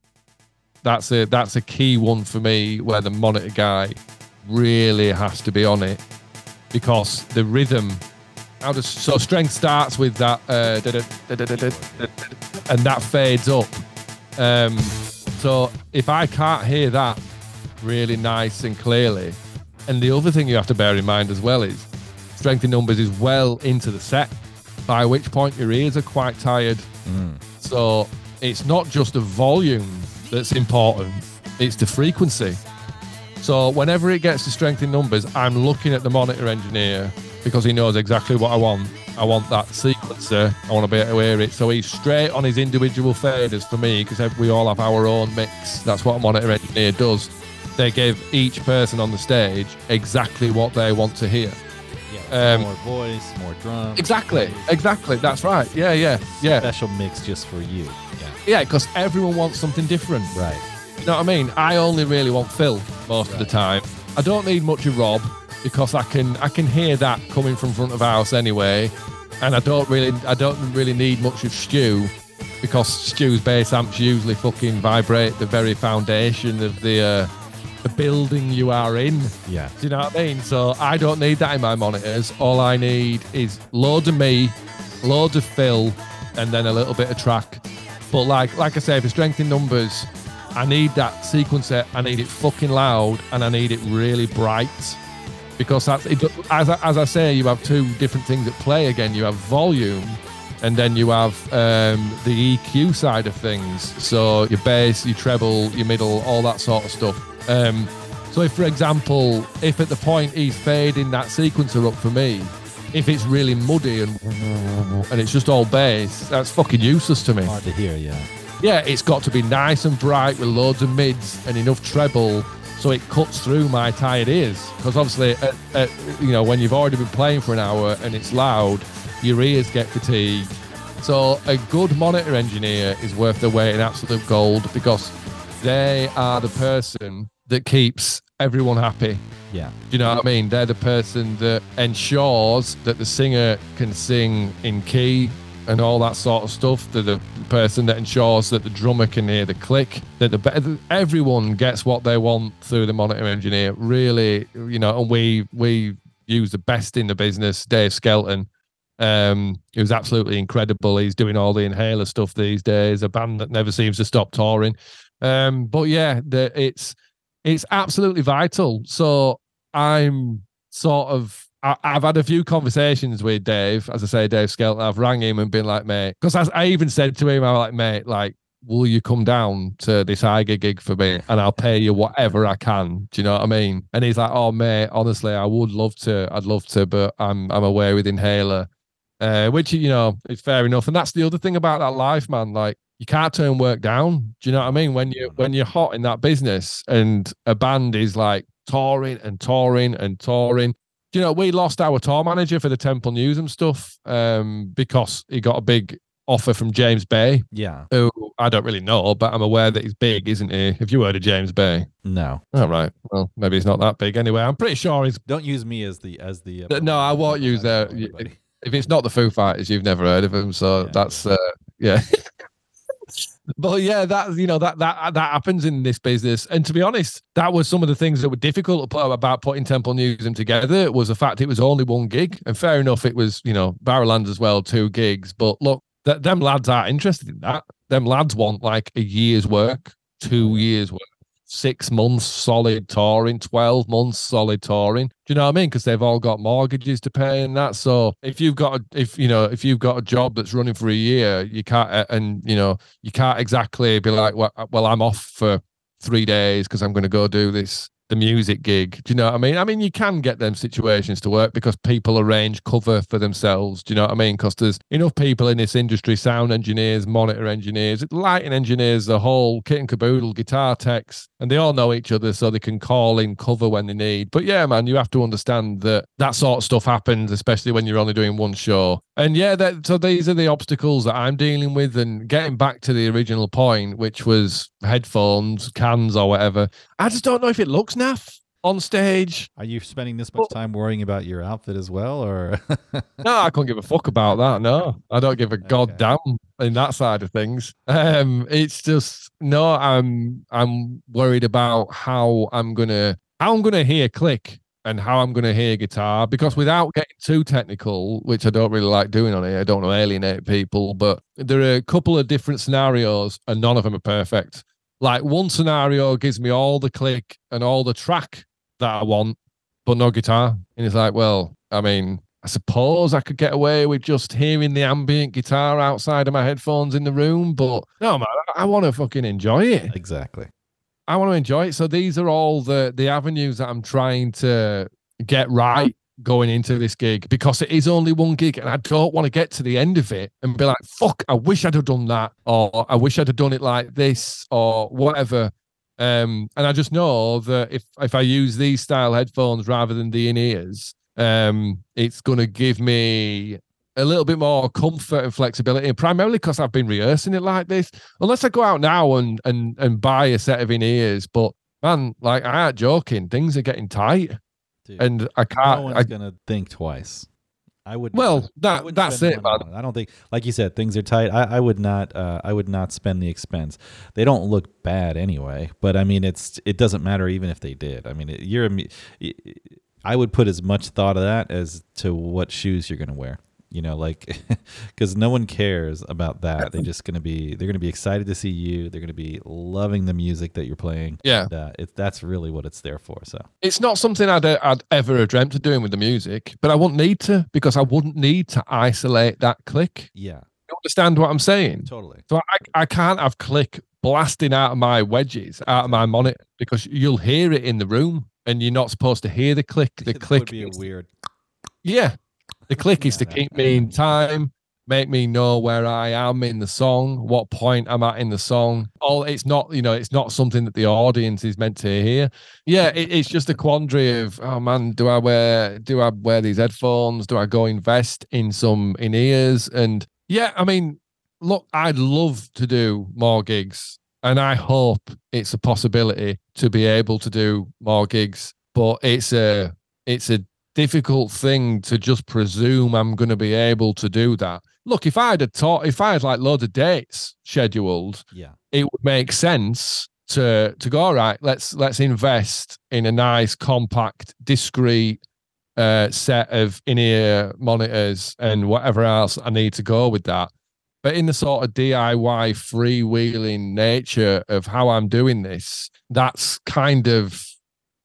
[SPEAKER 1] that's a that's a key one for me where the monitor guy really has to be on it because the rhythm how does so strength starts with that uh, and that fades up um, so if i can't hear that really nice and clearly and the other thing you have to bear in mind as well is strength in numbers is well into the set by which point your ears are quite tired mm. so it's not just the volume that's important. It's the frequency. So whenever it gets to strength in numbers, I'm looking at the monitor engineer because he knows exactly what I want. I want that sequencer. I want to be able to hear it. So he's straight on his individual faders for me because we all have our own mix. That's what a monitor engineer does. They give each person on the stage exactly what they want to hear.
[SPEAKER 2] Yeah, um, more voice, more drums.
[SPEAKER 1] Exactly, exactly. That's right. Yeah, yeah, yeah.
[SPEAKER 2] Special mix just for you.
[SPEAKER 1] Yeah, because everyone wants something different.
[SPEAKER 2] Right.
[SPEAKER 1] You know what I mean? I only really want Phil most right. of the time. I don't need much of Rob because I can I can hear that coming from front of house anyway, and I don't really I don't really need much of Stu because Stu's bass amps usually fucking vibrate the very foundation of the uh, the building you are in.
[SPEAKER 2] Yeah.
[SPEAKER 1] Do you know what I mean? So I don't need that in my monitors. All I need is loads of me, loads of Phil, and then a little bit of track but like like I say, for strength in numbers, I need that sequencer. I need it fucking loud, and I need it really bright. Because that's it, as I, as I say, you have two different things at play. Again, you have volume, and then you have um, the EQ side of things. So your bass, your treble, your middle, all that sort of stuff. Um, so if, for example, if at the point he's fading that sequencer up for me, if it's really muddy and and it's just all bass, that's fucking useless to me.
[SPEAKER 2] Hard to hear, yeah.
[SPEAKER 1] Yeah, it's got to be nice and bright with loads of mids and enough treble so it cuts through my tired ears. Because obviously, at, at, you know, when you've already been playing for an hour and it's loud, your ears get fatigued. So a good monitor engineer is worth their weight in absolute gold because they are the person that keeps everyone happy.
[SPEAKER 2] Yeah.
[SPEAKER 1] Do you know what I mean? They're the person that ensures that the singer can sing in key and all that sort of stuff. They're the person that ensures that the drummer can hear the click. That the everyone gets what they want through the monitor engineer. Really, you know, and we we use the best in the business, Dave Skelton. Um, he was absolutely incredible. He's doing all the inhaler stuff these days. A band that never seems to stop touring. Um, but yeah, the, it's it's absolutely vital. So I'm sort of I, have had a few conversations with Dave, as I say, Dave Skelton. I've rang him and been like, mate, because I, I, even said to him, I'm like, mate, like, will you come down to this Eiger gig for me and I'll pay you whatever I can? Do you know what I mean? And he's like, oh, mate, honestly, I would love to. I'd love to, but I'm I'm away with Inhaler, uh, which you know is fair enough. And that's the other thing about that life, man. Like you can't turn work down. Do you know what I mean? When you when you're hot in that business and a band is like touring and touring and touring. You know, we lost our tour manager for the Temple Newsam stuff um, because he got a big offer from James Bay.
[SPEAKER 2] Yeah.
[SPEAKER 1] Who I don't really know, but I'm aware that he's big, isn't he? Have you heard of James Bay?
[SPEAKER 2] No.
[SPEAKER 1] All right. Well, maybe he's not that big anyway. I'm pretty sure he's.
[SPEAKER 2] Don't use me as the as the. Uh,
[SPEAKER 1] no, I won't use that. If it's not the Foo Fighters, you've never heard of them. So yeah. that's uh, yeah. <laughs> but yeah, that you know that that that happens in this business. And to be honest, that was some of the things that were difficult about putting Temple Newsam together. Was the fact it was only one gig, and fair enough, it was you know Barrowland as well, two gigs. But look, th- them lads aren't interested in that. Them lads want like a year's work, two years work six months solid touring, 12 months solid touring. Do you know what I mean? Because they've all got mortgages to pay and that. So if you've got, a, if you know, if you've got a job that's running for a year, you can't, and you know, you can't exactly be like, well, well I'm off for three days because I'm going to go do this the music gig. Do you know what I mean? I mean, you can get them situations to work because people arrange cover for themselves. Do you know what I mean? Because there's enough people in this industry sound engineers, monitor engineers, lighting engineers, the whole kit and caboodle, guitar techs, and they all know each other so they can call in cover when they need. But yeah, man, you have to understand that that sort of stuff happens, especially when you're only doing one show. And yeah, that, so these are the obstacles that I'm dealing with. And getting back to the original point, which was headphones, cans, or whatever, I just don't know if it looks naff on stage.
[SPEAKER 2] Are you spending this much time worrying about your outfit as well, or? <laughs>
[SPEAKER 1] no, I couldn't give a fuck about that. No, I don't give a
[SPEAKER 2] Okay.
[SPEAKER 1] goddamn in that side of things. Um, it's just no. I'm I'm worried about how I'm gonna how I'm gonna hear click and how I'm gonna hear guitar because without getting too technical, which I don't really like doing on here, I don't want to alienate people, but there are a couple of different scenarios and none of them are perfect. Like one scenario gives me all the click and all the track that I want, but no guitar. And it's like, well, I mean, I suppose I could get away with just hearing the ambient guitar outside of my headphones in the room, but no, man, I, I want to fucking enjoy it.
[SPEAKER 2] exactly.
[SPEAKER 1] I want to enjoy it. So these are all the the avenues that I'm trying to get right going into this gig because it is only one gig and I don't want to get to the end of it and be like, fuck, I wish I'd have done that or I wish I'd have done it like this or whatever. Um, and I just know that if if I use these style headphones rather than the in ears, um, it's gonna give me a little bit more comfort and flexibility, and primarily because I've been rehearsing it like this. Unless I go out now and and and buy a set of in ears, but man, like I ain't joking, things are getting tight,
[SPEAKER 2] Dude,
[SPEAKER 1] and I can't.
[SPEAKER 2] No one's
[SPEAKER 1] I,
[SPEAKER 2] gonna think twice. I would.
[SPEAKER 1] well, that
[SPEAKER 2] wouldn't
[SPEAKER 1] that's it, man.
[SPEAKER 2] I don't think, like you said, things are tight. I, I would not. Uh, I would not spend the expense. They don't look bad anyway. But I mean, it's it doesn't matter even if they did. I mean, it, you're. I would put as much thought of that as to what shoes you're gonna wear. You know, like <laughs> because no one cares about that. They're just gonna be. They're gonna be excited to see you. They're gonna be loving the music that you're playing.
[SPEAKER 1] Yeah.
[SPEAKER 2] And, uh, it, that's really what it's there for. So
[SPEAKER 1] It's not something I'd I'd ever have dreamt of doing with the music, but I wouldn't need to because I wouldn't need to isolate that click.
[SPEAKER 2] yeah,
[SPEAKER 1] You understand what I'm saying?
[SPEAKER 2] totally.
[SPEAKER 1] So I, I can't have click blasting out of my wedges, out of my monitor, because you'll hear it in the room and you're not supposed to hear the click. The <laughs> click
[SPEAKER 2] would be a weird.
[SPEAKER 1] Yeah. The click is to keep me in time, make me know where I am in the song, what point I'm at in the song. All it's not, you know, it's not something that the audience is meant to hear. Yeah, it, it's just a quandary of, oh man, do I wear do I wear these headphones? Do I go invest in some in ears? And yeah, I mean, look, I'd love to do more gigs. And I hope it's a possibility to be able to do more gigs, but it's a it's a difficult thing to just presume I'm going to be able to do that. Look, if I had a taught, if I had like loads of dates scheduled,
[SPEAKER 2] Yeah.
[SPEAKER 1] it would make sense to to go all right. Let's let's invest in a nice, compact, discreet uh, set of in-ear monitors and whatever else I need to go with that. But in the sort of DIY freewheeling nature of how I'm doing this, that's kind of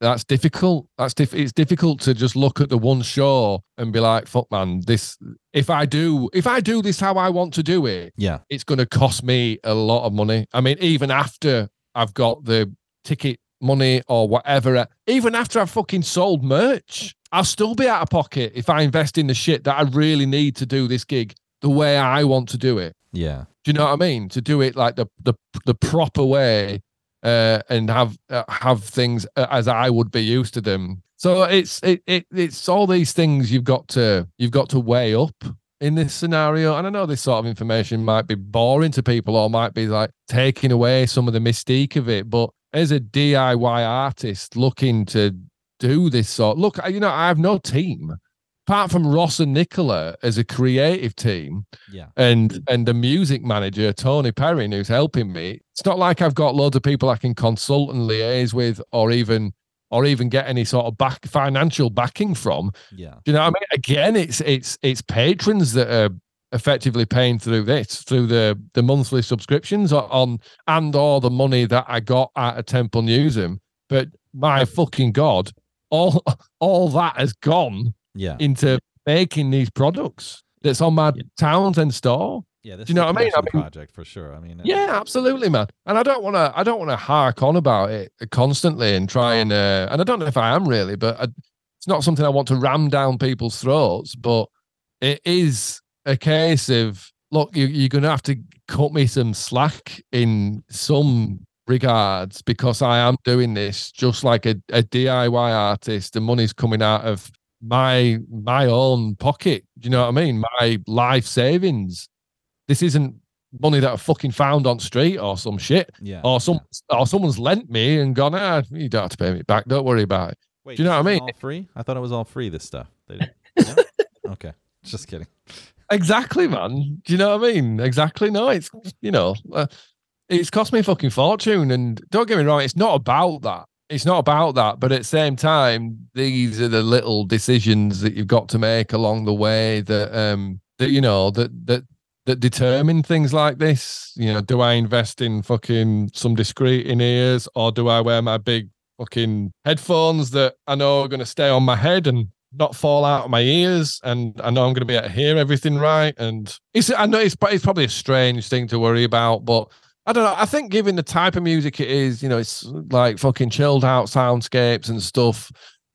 [SPEAKER 1] that's difficult. That's diff- it's difficult to just look at the one show and be like, "Fuck, man, this." If I do, if I do this how I want to do it,
[SPEAKER 2] Yeah.
[SPEAKER 1] it's going to cost me a lot of money. I mean, even after I've got the ticket money or whatever, uh, even after I've fucking sold merch, I'll still be out of pocket if I invest in the shit that I really need to do this gig the way I want to do it.
[SPEAKER 2] Yeah.
[SPEAKER 1] Do you know what I mean? To do it like the the the proper way, uh, and have uh, have things uh, as I would be used to them. So it's it, it it's all these things you've got to you've got to weigh up in this scenario. And I know this sort of information might be boring to people or might be like taking away some of the mystique of it. But as a DIY artist looking to do this sort, look, you know, I have no team apart from Ross and Nicola as a creative team
[SPEAKER 2] Yeah.
[SPEAKER 1] and and the music manager Tony Perrin who's helping me. It's not like I've got loads of people I can consult and liaise with, or even or even get any sort of back financial backing from.
[SPEAKER 2] Yeah.
[SPEAKER 1] Do you know what I mean? Again, it's it's it's patrons that are effectively paying through this through the the monthly subscriptions on and all the money that I got at a Temple Newsam. But my fucking god, all all that has gone
[SPEAKER 2] Yeah.
[SPEAKER 1] into making these products that's on my
[SPEAKER 2] Yeah.
[SPEAKER 1] Townsend store.
[SPEAKER 2] Yeah, this
[SPEAKER 1] Do you know
[SPEAKER 2] is a
[SPEAKER 1] what I mean? I mean-
[SPEAKER 2] project for sure. I mean, uh,
[SPEAKER 1] Yeah, absolutely, man. And I don't want to. I don't want to hark on about it constantly and try and. Uh, and I don't know if I am really, but I, it's not something I want to ram down people's throats. But it is a case of look, you, you're going to have to cut me some slack in some regards because I am doing this just like a, a DIY artist. The money's coming out of my my own pocket. Do you know what I mean? My life savings. This isn't money that I fucking found on street or some shit,
[SPEAKER 2] yeah.
[SPEAKER 1] or some or someone's lent me and gone, ah, you don't have to pay me back. Don't worry about it.
[SPEAKER 2] Wait,
[SPEAKER 1] do you know what I mean?
[SPEAKER 2] All free? I thought it was all free. This stuff. They didn't- <laughs> no? Okay, just kidding.
[SPEAKER 1] Exactly, man. Do you know what I mean? Exactly. No, it's you know, uh, it's cost me a fucking fortune, and don't get me wrong, it's not about that. It's not about that, but at the same time, these are the little decisions that you've got to make along the way that um that you know that that that determine things like this. You know, do I invest in fucking some discreet in ears, or do I wear my big fucking headphones that I know are going to stay on my head and not fall out of my ears, and I know I'm going to be able to hear everything right. And it's I know it's, it's probably a strange thing to worry about, but I don't know. I think given the type of music it is, you know, it's like fucking chilled out soundscapes and stuff.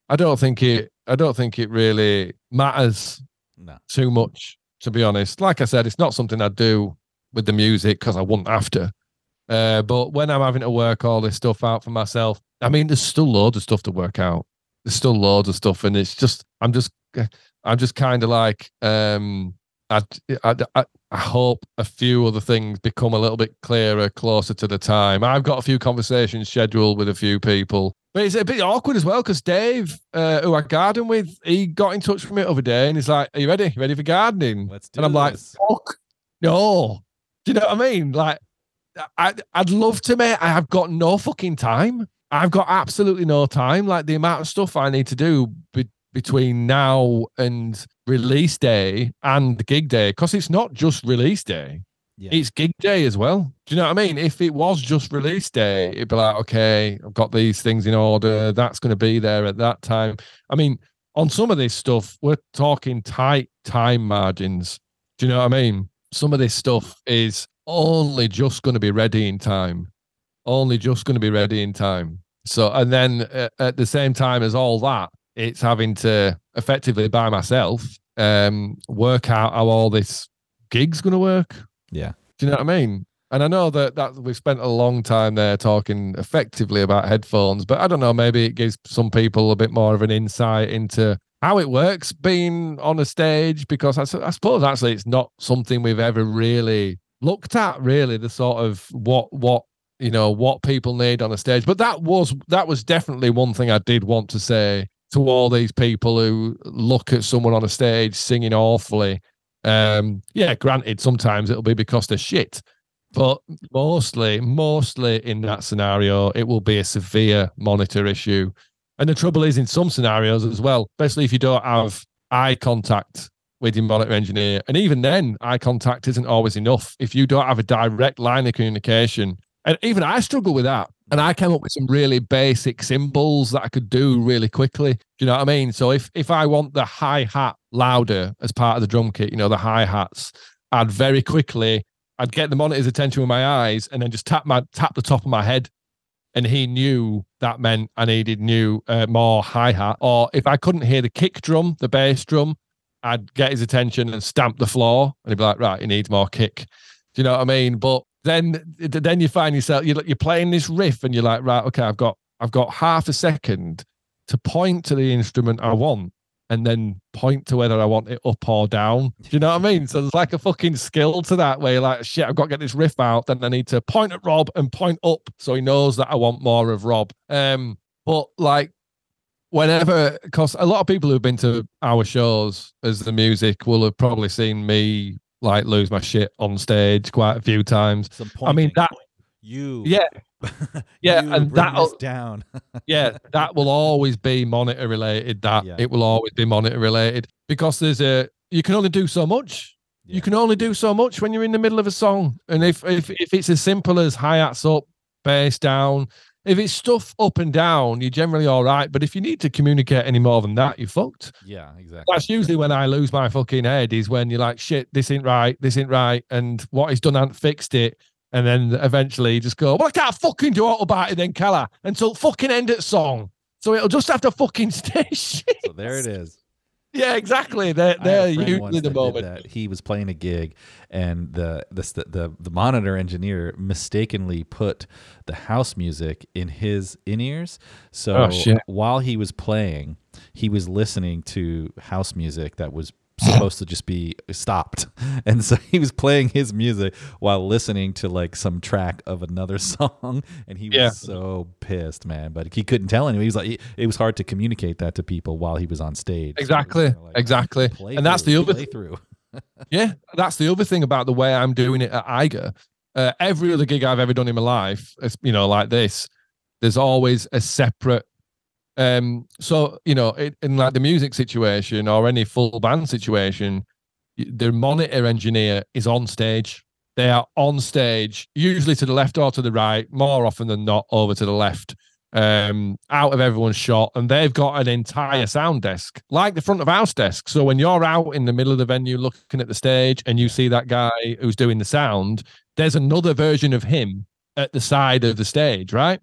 [SPEAKER 1] I don't think it. I don't think it really matters
[SPEAKER 2] No.
[SPEAKER 1] too much, to be honest. Like I said, it's not something I do with the music because I wouldn't have to. Uh, but when I'm having to work all this stuff out for myself, I mean, there's still loads of stuff to work out. There's still loads of stuff, and it's just, I'm just, I'm just kind of like, um, I, I, I, hope a few other things become a little bit clearer closer to the time. I've got a few conversations scheduled with a few people, but it's a bit awkward as well because Dave, uh, who I garden with, he got in touch with me the other day and he's like, "Are you ready? You ready for gardening?"
[SPEAKER 2] Let's do
[SPEAKER 1] and I'm like, "Fuck, no." Do you know what I mean? Like, I, I'd love to, mate. I have got no fucking time. I've got absolutely no time. Like the amount of stuff I need to do be- between now and release day and gig day, because it's not just release day
[SPEAKER 2] yeah.
[SPEAKER 1] it's gig day as well. Do you know what I mean? If it was just release day, it'd be like, okay, I've got these things in order. That's going to be there at that time. I mean, on some of this stuff, we're talking tight time margins. Do you know what I mean? Some of this stuff is only just going to be ready in time. Only just going to be ready in time. So, and then uh, at the same time as all that, it's having to effectively by myself um, work out how all this gig's going to work.
[SPEAKER 2] yeah.
[SPEAKER 1] Do you know what I mean? And I know that that we've spent a long time there talking effectively about headphones, but I don't know. Maybe it gives some people a bit more of an insight into how it works being on a stage because I suppose actually it's not something we've ever really looked at. Really, the sort of what what you know what people need on a stage. But that was that was definitely one thing I did want to say to all these people who look at someone on a stage singing awfully um, yeah, granted, sometimes it'll be because they're shit, but mostly, mostly in that scenario, it will be a severe monitor issue. And the trouble is, in some scenarios as well, especially if you don't have eye contact with your monitor engineer, and even then, eye contact isn't always enough. If you don't have a direct line of communication, and even I struggle with that. And I came up with some really basic symbols that I could do really quickly. Do you know what I mean? So if if I want the hi hat louder as part of the drum kit, you know, the hi hats, I'd very quickly I'd get the monitor's attention with my eyes and then just tap my tap the top of my head. And he knew that meant I needed new uh, more hi hat. Or if I couldn't hear the kick drum, the bass drum, I'd get his attention and stamp the floor, and he'd be like, "Right, he needs more kick." Do you know what I mean? But then, then you find yourself you're, playing this riff, and you're like, "Right, okay, I've got I've got half a second to point to the instrument I want, and then point to whether I want it up or down." Do you know what I mean? So there's like a fucking skill to that, where you're like, "Shit, I've got to get this riff out." Then I need to point at Rob and point up, so he knows that I want more of Rob. Um, but like whenever because a lot of people who've been to our shows as the music will have probably seen me like lose my shit on stage quite a few times
[SPEAKER 2] Some
[SPEAKER 1] i mean that
[SPEAKER 2] you
[SPEAKER 1] yeah <laughs> Yeah,
[SPEAKER 2] you
[SPEAKER 1] and that'll-
[SPEAKER 2] down. <laughs>
[SPEAKER 1] yeah that will always be monitor related that
[SPEAKER 2] Yeah.
[SPEAKER 1] it will always be monitor related because there's a you can only do so much
[SPEAKER 2] Yeah.
[SPEAKER 1] you can only do so much when you're in the middle of a song and if if, if it's as simple as hi-hats up bass down If it's stuff up and down, you're generally all right. But if you need to communicate any more than that, you're fucked.
[SPEAKER 2] Yeah, exactly.
[SPEAKER 1] That's usually when I lose my fucking head. Is when you're like, shit, this ain't right, this ain't right, and what he's done hasn't fixed it. And then eventually you just go, well, I can't fucking do auto about it then, Keller, until fucking end it song. So it'll just have to fucking <laughs> stay shit.
[SPEAKER 2] So there it is.
[SPEAKER 1] Yeah, exactly. They're,
[SPEAKER 2] I had a
[SPEAKER 1] they're usually the moment.
[SPEAKER 2] that. He was playing a gig, and the, the the the monitor engineer mistakenly put the house music in his in ears. So
[SPEAKER 1] Oh,
[SPEAKER 2] while he was playing, he was listening to house music that was supposed to just be stopped, <laughs> and so he was playing his music while listening to like some track of another <laughs> song, and he was
[SPEAKER 1] Yeah.
[SPEAKER 2] so pissed, man. But he couldn't tell anyone. He was like, it was hard to communicate that to people while he was on stage. So
[SPEAKER 1] Exactly,
[SPEAKER 2] kinda like,
[SPEAKER 1] exactly. And that's the other
[SPEAKER 2] through. <laughs>
[SPEAKER 1] Yeah, that's the other thing about the way I'm doing it at Eiger. Uh, every other gig I've ever done in my life, it's, you know, like this, there's always a separate. Um, so you know, in, like the music situation or any full band situation, the monitor engineer is on stage. They are on stage, usually to the left or to the right, more often than not over to the left, um, out of everyone's shot. And they've got an entire sound desk, like the front of house desk. So when you're out in the middle of the venue looking at the stage and you see that guy who's doing the sound, there's another version of him at the side of the stage, right?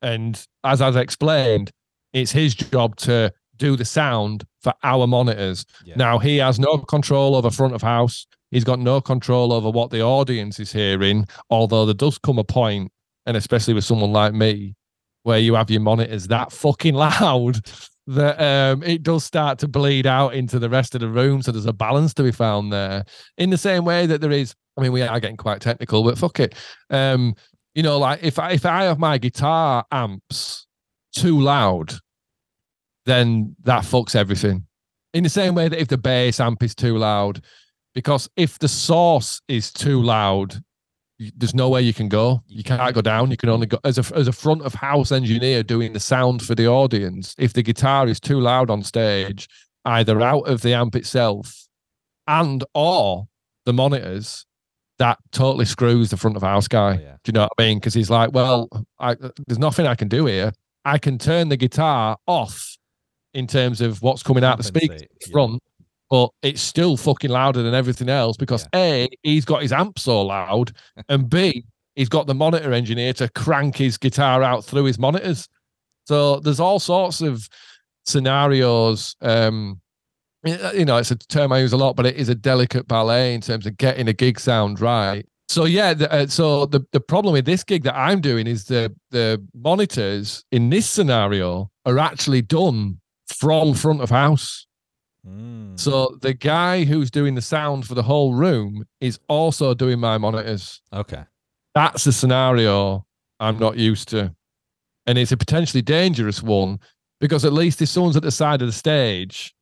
[SPEAKER 1] And as I've explained, it's his job to do the sound for our monitors.
[SPEAKER 2] Yeah.
[SPEAKER 1] Now he has no control over front of house. He's got no control over what the audience is hearing. Although there does come a point, and especially with someone like me, where you have your monitors that fucking loud <laughs> that um, it does start to bleed out into the rest of the room. So there's a balance to be found there. In the same way that there is, I mean, we are getting quite technical, but fuck it. Um, you know, like if I if I have my guitar amps too loud, then that fucks everything. In the same way that if the bass amp is too loud, because if the source is too loud, there's nowhere you can go. You can't go down. You can only go as a as a front of house engineer doing the sound for the audience. If the guitar is too loud on stage, either out of the amp itself and or the monitors, that totally screws the front of house guy.
[SPEAKER 2] Oh, yeah.
[SPEAKER 1] Do you know what I mean? Because he's like, well, I, there's nothing I can do here. I can turn the guitar off in terms of what's coming out the
[SPEAKER 2] speaker yeah.
[SPEAKER 1] front, but it's still fucking louder than everything else because A, he's got his amp so loud, <laughs> and B, he's got the monitor engineer to crank his guitar out through his monitors. So there's all sorts of scenarios. Um, you know, it's a term I use a lot, but it is a delicate ballet in terms of getting a gig sound right. So yeah, the, uh, so the the problem with this gig that I'm doing is the the monitors in this scenario are actually done from front of house.
[SPEAKER 2] Mm.
[SPEAKER 1] So the guy who's doing the sound for the whole room is also doing my monitors.
[SPEAKER 2] okay.
[SPEAKER 1] That's a scenario I'm not used to. And it's a potentially dangerous one because at least if someone's at the side of the stage,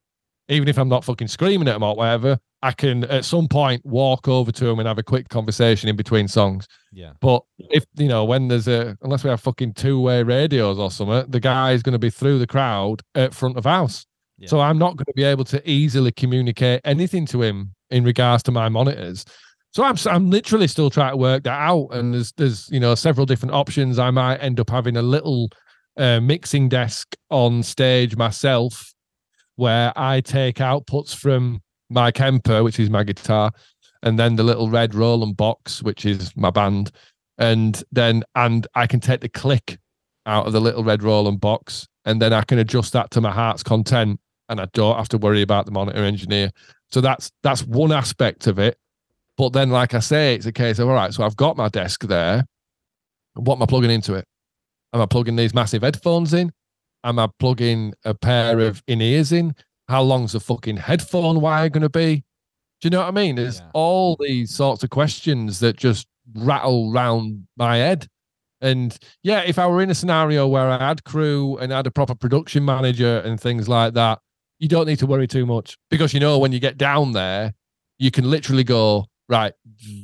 [SPEAKER 1] even if I'm not fucking screaming at them or whatever, I can at some point walk over to them and have a quick conversation in between songs.
[SPEAKER 2] Yeah.
[SPEAKER 1] But if you know, when there's a unless we have fucking two way radios or something, the guy's going to be through the crowd at front of house.
[SPEAKER 2] Yeah.
[SPEAKER 1] So I'm not going to be able to easily communicate anything to him in regards to my monitors. So I'm I'm literally still trying to work that out, and there's there's you know several different options. I might end up having a little uh, mixing desk on stage myself, where I take outputs from my Kemper, which is my guitar, and then the little red Roland box, which is my band, and then and I can take the click out of the little red Roland box, and then I can adjust that to my heart's content, and I don't have to worry about the monitor engineer. So that's that's one aspect of it. But then, like I say, it's a case of all right. So I've got my desk there. What am I plugging into it? Am I plugging these massive headphones in? Am I plugging a pair of in ears in? How long's the fucking headphone wire going to be? Do you know what I mean? There's
[SPEAKER 2] Yeah.
[SPEAKER 1] all these sorts of questions that just rattle round my head. And yeah, if I were in a scenario where I had crew and had a proper production manager and things like that, you don't need to worry too much because you know when you get down there, you can literally go, right,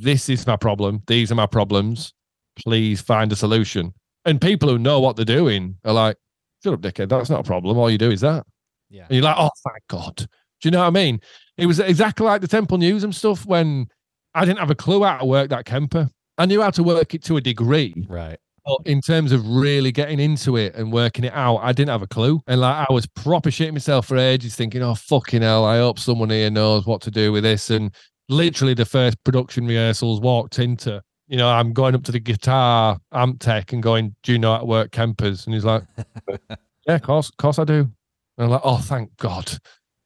[SPEAKER 1] this is my problem. These are my problems. Please find a solution. And people who know what they're doing are like, shut up, dickhead. That's not a problem. All you do is that.
[SPEAKER 2] Yeah.
[SPEAKER 1] And you're like, oh, thank God. Do you know what I mean? It was exactly like the Temple Newsam stuff when I didn't have a clue how to work that Kemper. I knew how to work it to a degree,
[SPEAKER 2] Right.
[SPEAKER 1] But in terms of really getting into it and working it out, I didn't have a clue. And like I was proper shitting myself for ages, thinking, oh fucking hell, I hope someone here knows what to do with this. And literally the first production rehearsals walked into, you know, I'm going up to the guitar amp tech and going, Do you know how to work Kempers? And he's like, <laughs> Yeah, of course, of course I do. And I'm like, Oh, thank God.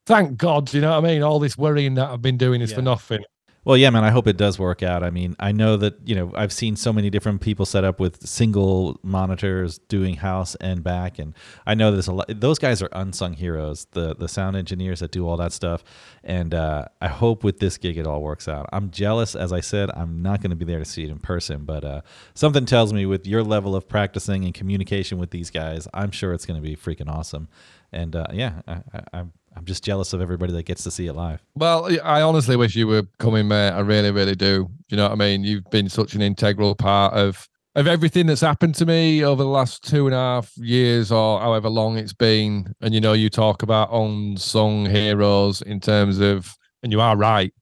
[SPEAKER 1] Thank God. You know what I mean? All this worrying that I've been doing is for nothing.
[SPEAKER 2] Well, yeah, man. I hope it does work out. I mean, I know that you know I've seen so many different people set up with single monitors doing house and back, and I know there's a lot. Those guys are unsung heroes. The the sound engineers that do all that stuff, and uh, I hope with this gig it all works out. I'm jealous, as I said. I'm not going to be there to see it in person, but uh, something tells me with your level of practicing and communication with these guys, I'm sure it's going to be freaking awesome. And uh, yeah, I, I, I'm just jealous of everybody that gets to see it live.
[SPEAKER 1] Well, I honestly wish you were coming, mate. I really, really do. You know what I mean? You've been such an integral part of of everything that's happened to me over the last two and a half years or however long it's been. And you know, you talk about unsung heroes in terms of, and you are right.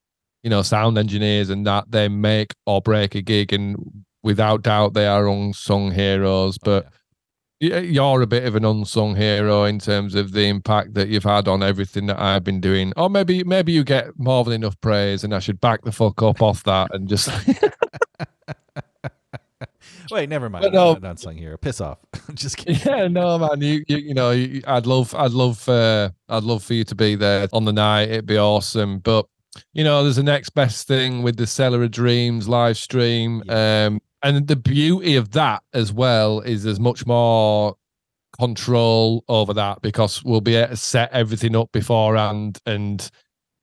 [SPEAKER 1] You know, sound engineers and that they make or break a gig, and without doubt they are unsung heroes. But oh, y- you're a bit of an unsung hero in terms of the impact that you've had on everything that I've been doing. Or maybe maybe you get more than enough praise and I should back the fuck up off that and just <laughs> <laughs>
[SPEAKER 2] Wait, never mind.
[SPEAKER 1] But no.
[SPEAKER 2] I'm not unsung hero. Piss off. <laughs> just kidding.
[SPEAKER 1] yeah, no man, you you, you know, you, I'd love I'd love uh, I'd love for you to be there on the night. It'd be awesome. But you know, there's the next best thing with the Cellar of Dreams live stream. Um and the beauty of that as well is there's much more control over that because we'll be able to set everything up beforehand and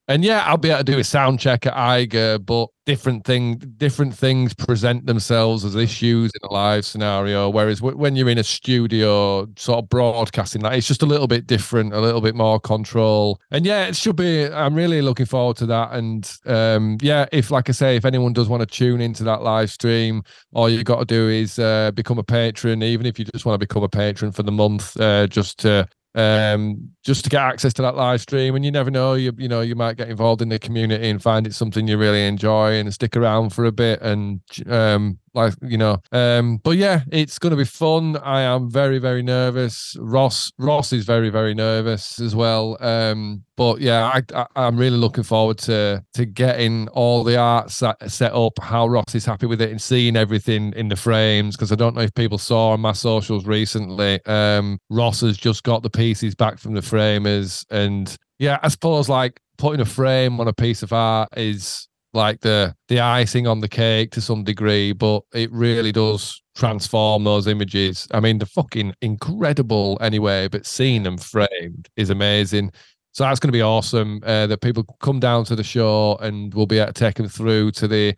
[SPEAKER 1] and yeah, I'll be able to do a sound check at Eiger, but different thing, different things present themselves as issues in a live scenario. Whereas w- when you're in a studio, sort of broadcasting, that it's just a little bit different, a little bit more control. And yeah, it should be. I'm really looking forward to that. And um, yeah, if like I say, if anyone does want to tune into that live stream, all you got to do is uh, become a patron. Even if you just want to become a patron for the month, uh, just to um just to get access to that live stream. And you never know you you know you might get involved in the community and find it something you really enjoy and stick around for a bit and um like you know um but yeah it's going to be fun. I am very very nervous. Ross ross is very very nervous as well. Um but yeah I, I i'm really looking forward to to getting all the art set, set up how ross is happy with it and seeing everything in the frames because i don't know if people saw on my socials recently um ross has just got the pieces back from the framers and yeah i suppose like putting a frame on a piece of art is like the the icing on the cake to some degree but it really does transform those images i mean they're fucking incredible anyway but seeing them framed is amazing so that's going to be awesome uh, that people come down to the show and we'll be able to take them through to the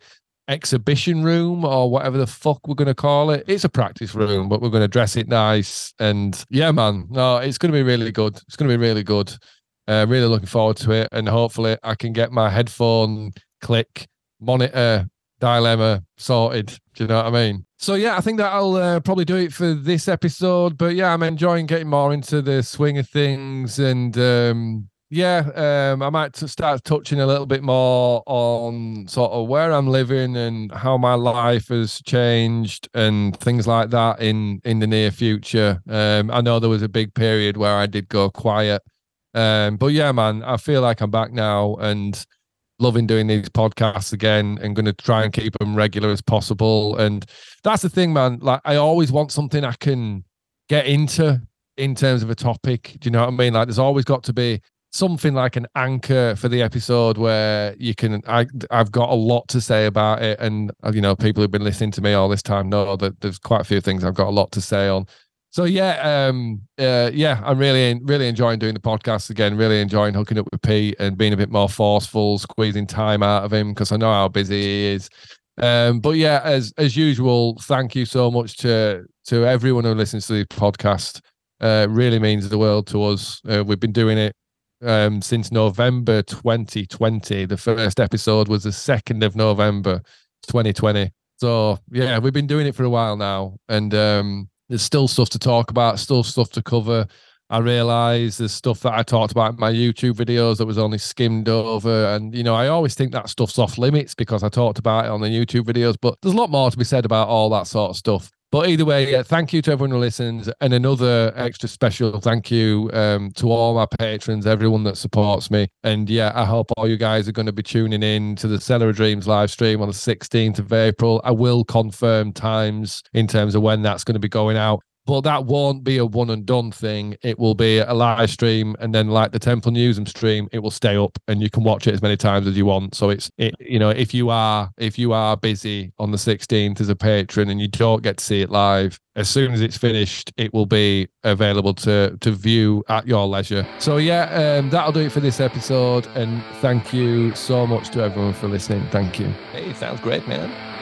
[SPEAKER 1] exhibition room or whatever the fuck we're going to call it. It's a practice room, but we're going to dress it nice. And yeah, man, no, it's going to be really good. It's going to be really good. Uh, really looking forward to it. And hopefully I can get my headphone click monitor dilemma sorted. Do you know what I mean? So yeah, I think that'll uh, probably do it for this episode. But yeah, I'm enjoying getting more into the swing of things, and um, yeah, um, I might start touching a little bit more on sort of where I'm living and how my life has changed and things like that in in the near future. Um, I know there was a big period where I did go quiet, um, but yeah, man, I feel like I'm back now and loving doing these podcasts again and going to try and keep them regular as possible. And that's the thing, man. Like I always want something I can get into in terms of a topic. Do you know what I mean? Like there's always got to be something like an anchor for the episode where you can I I've got a lot to say about it and you know people who've been listening to me all this time know that there's quite a few things I've got a lot to say on. So yeah, um uh, yeah, I'm really really enjoying doing the podcast again, really enjoying hooking up with Pete and being a bit more forceful, squeezing time out of him because I know how busy he is. Um, but yeah, as as usual, thank you so much to to everyone who listens to the podcast. Uh, really means the world to us. Uh, we've been doing it um, since November 2020. The first episode was the 2nd of November 2020. So, yeah, we've been doing it for a while now. And um, there's still stuff to talk about, still stuff to cover. I realize there's stuff that I talked about in my YouTube videos that was only skimmed over. And, you know, I always think that stuff's off limits because I talked about it on the YouTube videos, but there's a lot more to be said about all that sort of stuff. But either way, yeah, thank you to everyone who listens, and another extra special thank you um, to all my patrons, everyone that supports me. And yeah, I hope all you guys are going to be tuning in to the Cellar of Dreams live stream on the 16th of April. I will confirm times in terms of when that's going to be going out but that won't be a one and done thing. It will be a live stream, and then like the Temple Newsam stream, it will stay up, and you can watch it as many times as you want. So it's it, you know, if you are if you are busy on the 16th as a patron and you don't get to see it live, as soon as it's finished, it will be available to to view at your leisure. So yeah, um, that'll do it for this episode, and thank you so much to everyone for listening. Thank you.
[SPEAKER 5] Hey, sounds great, man.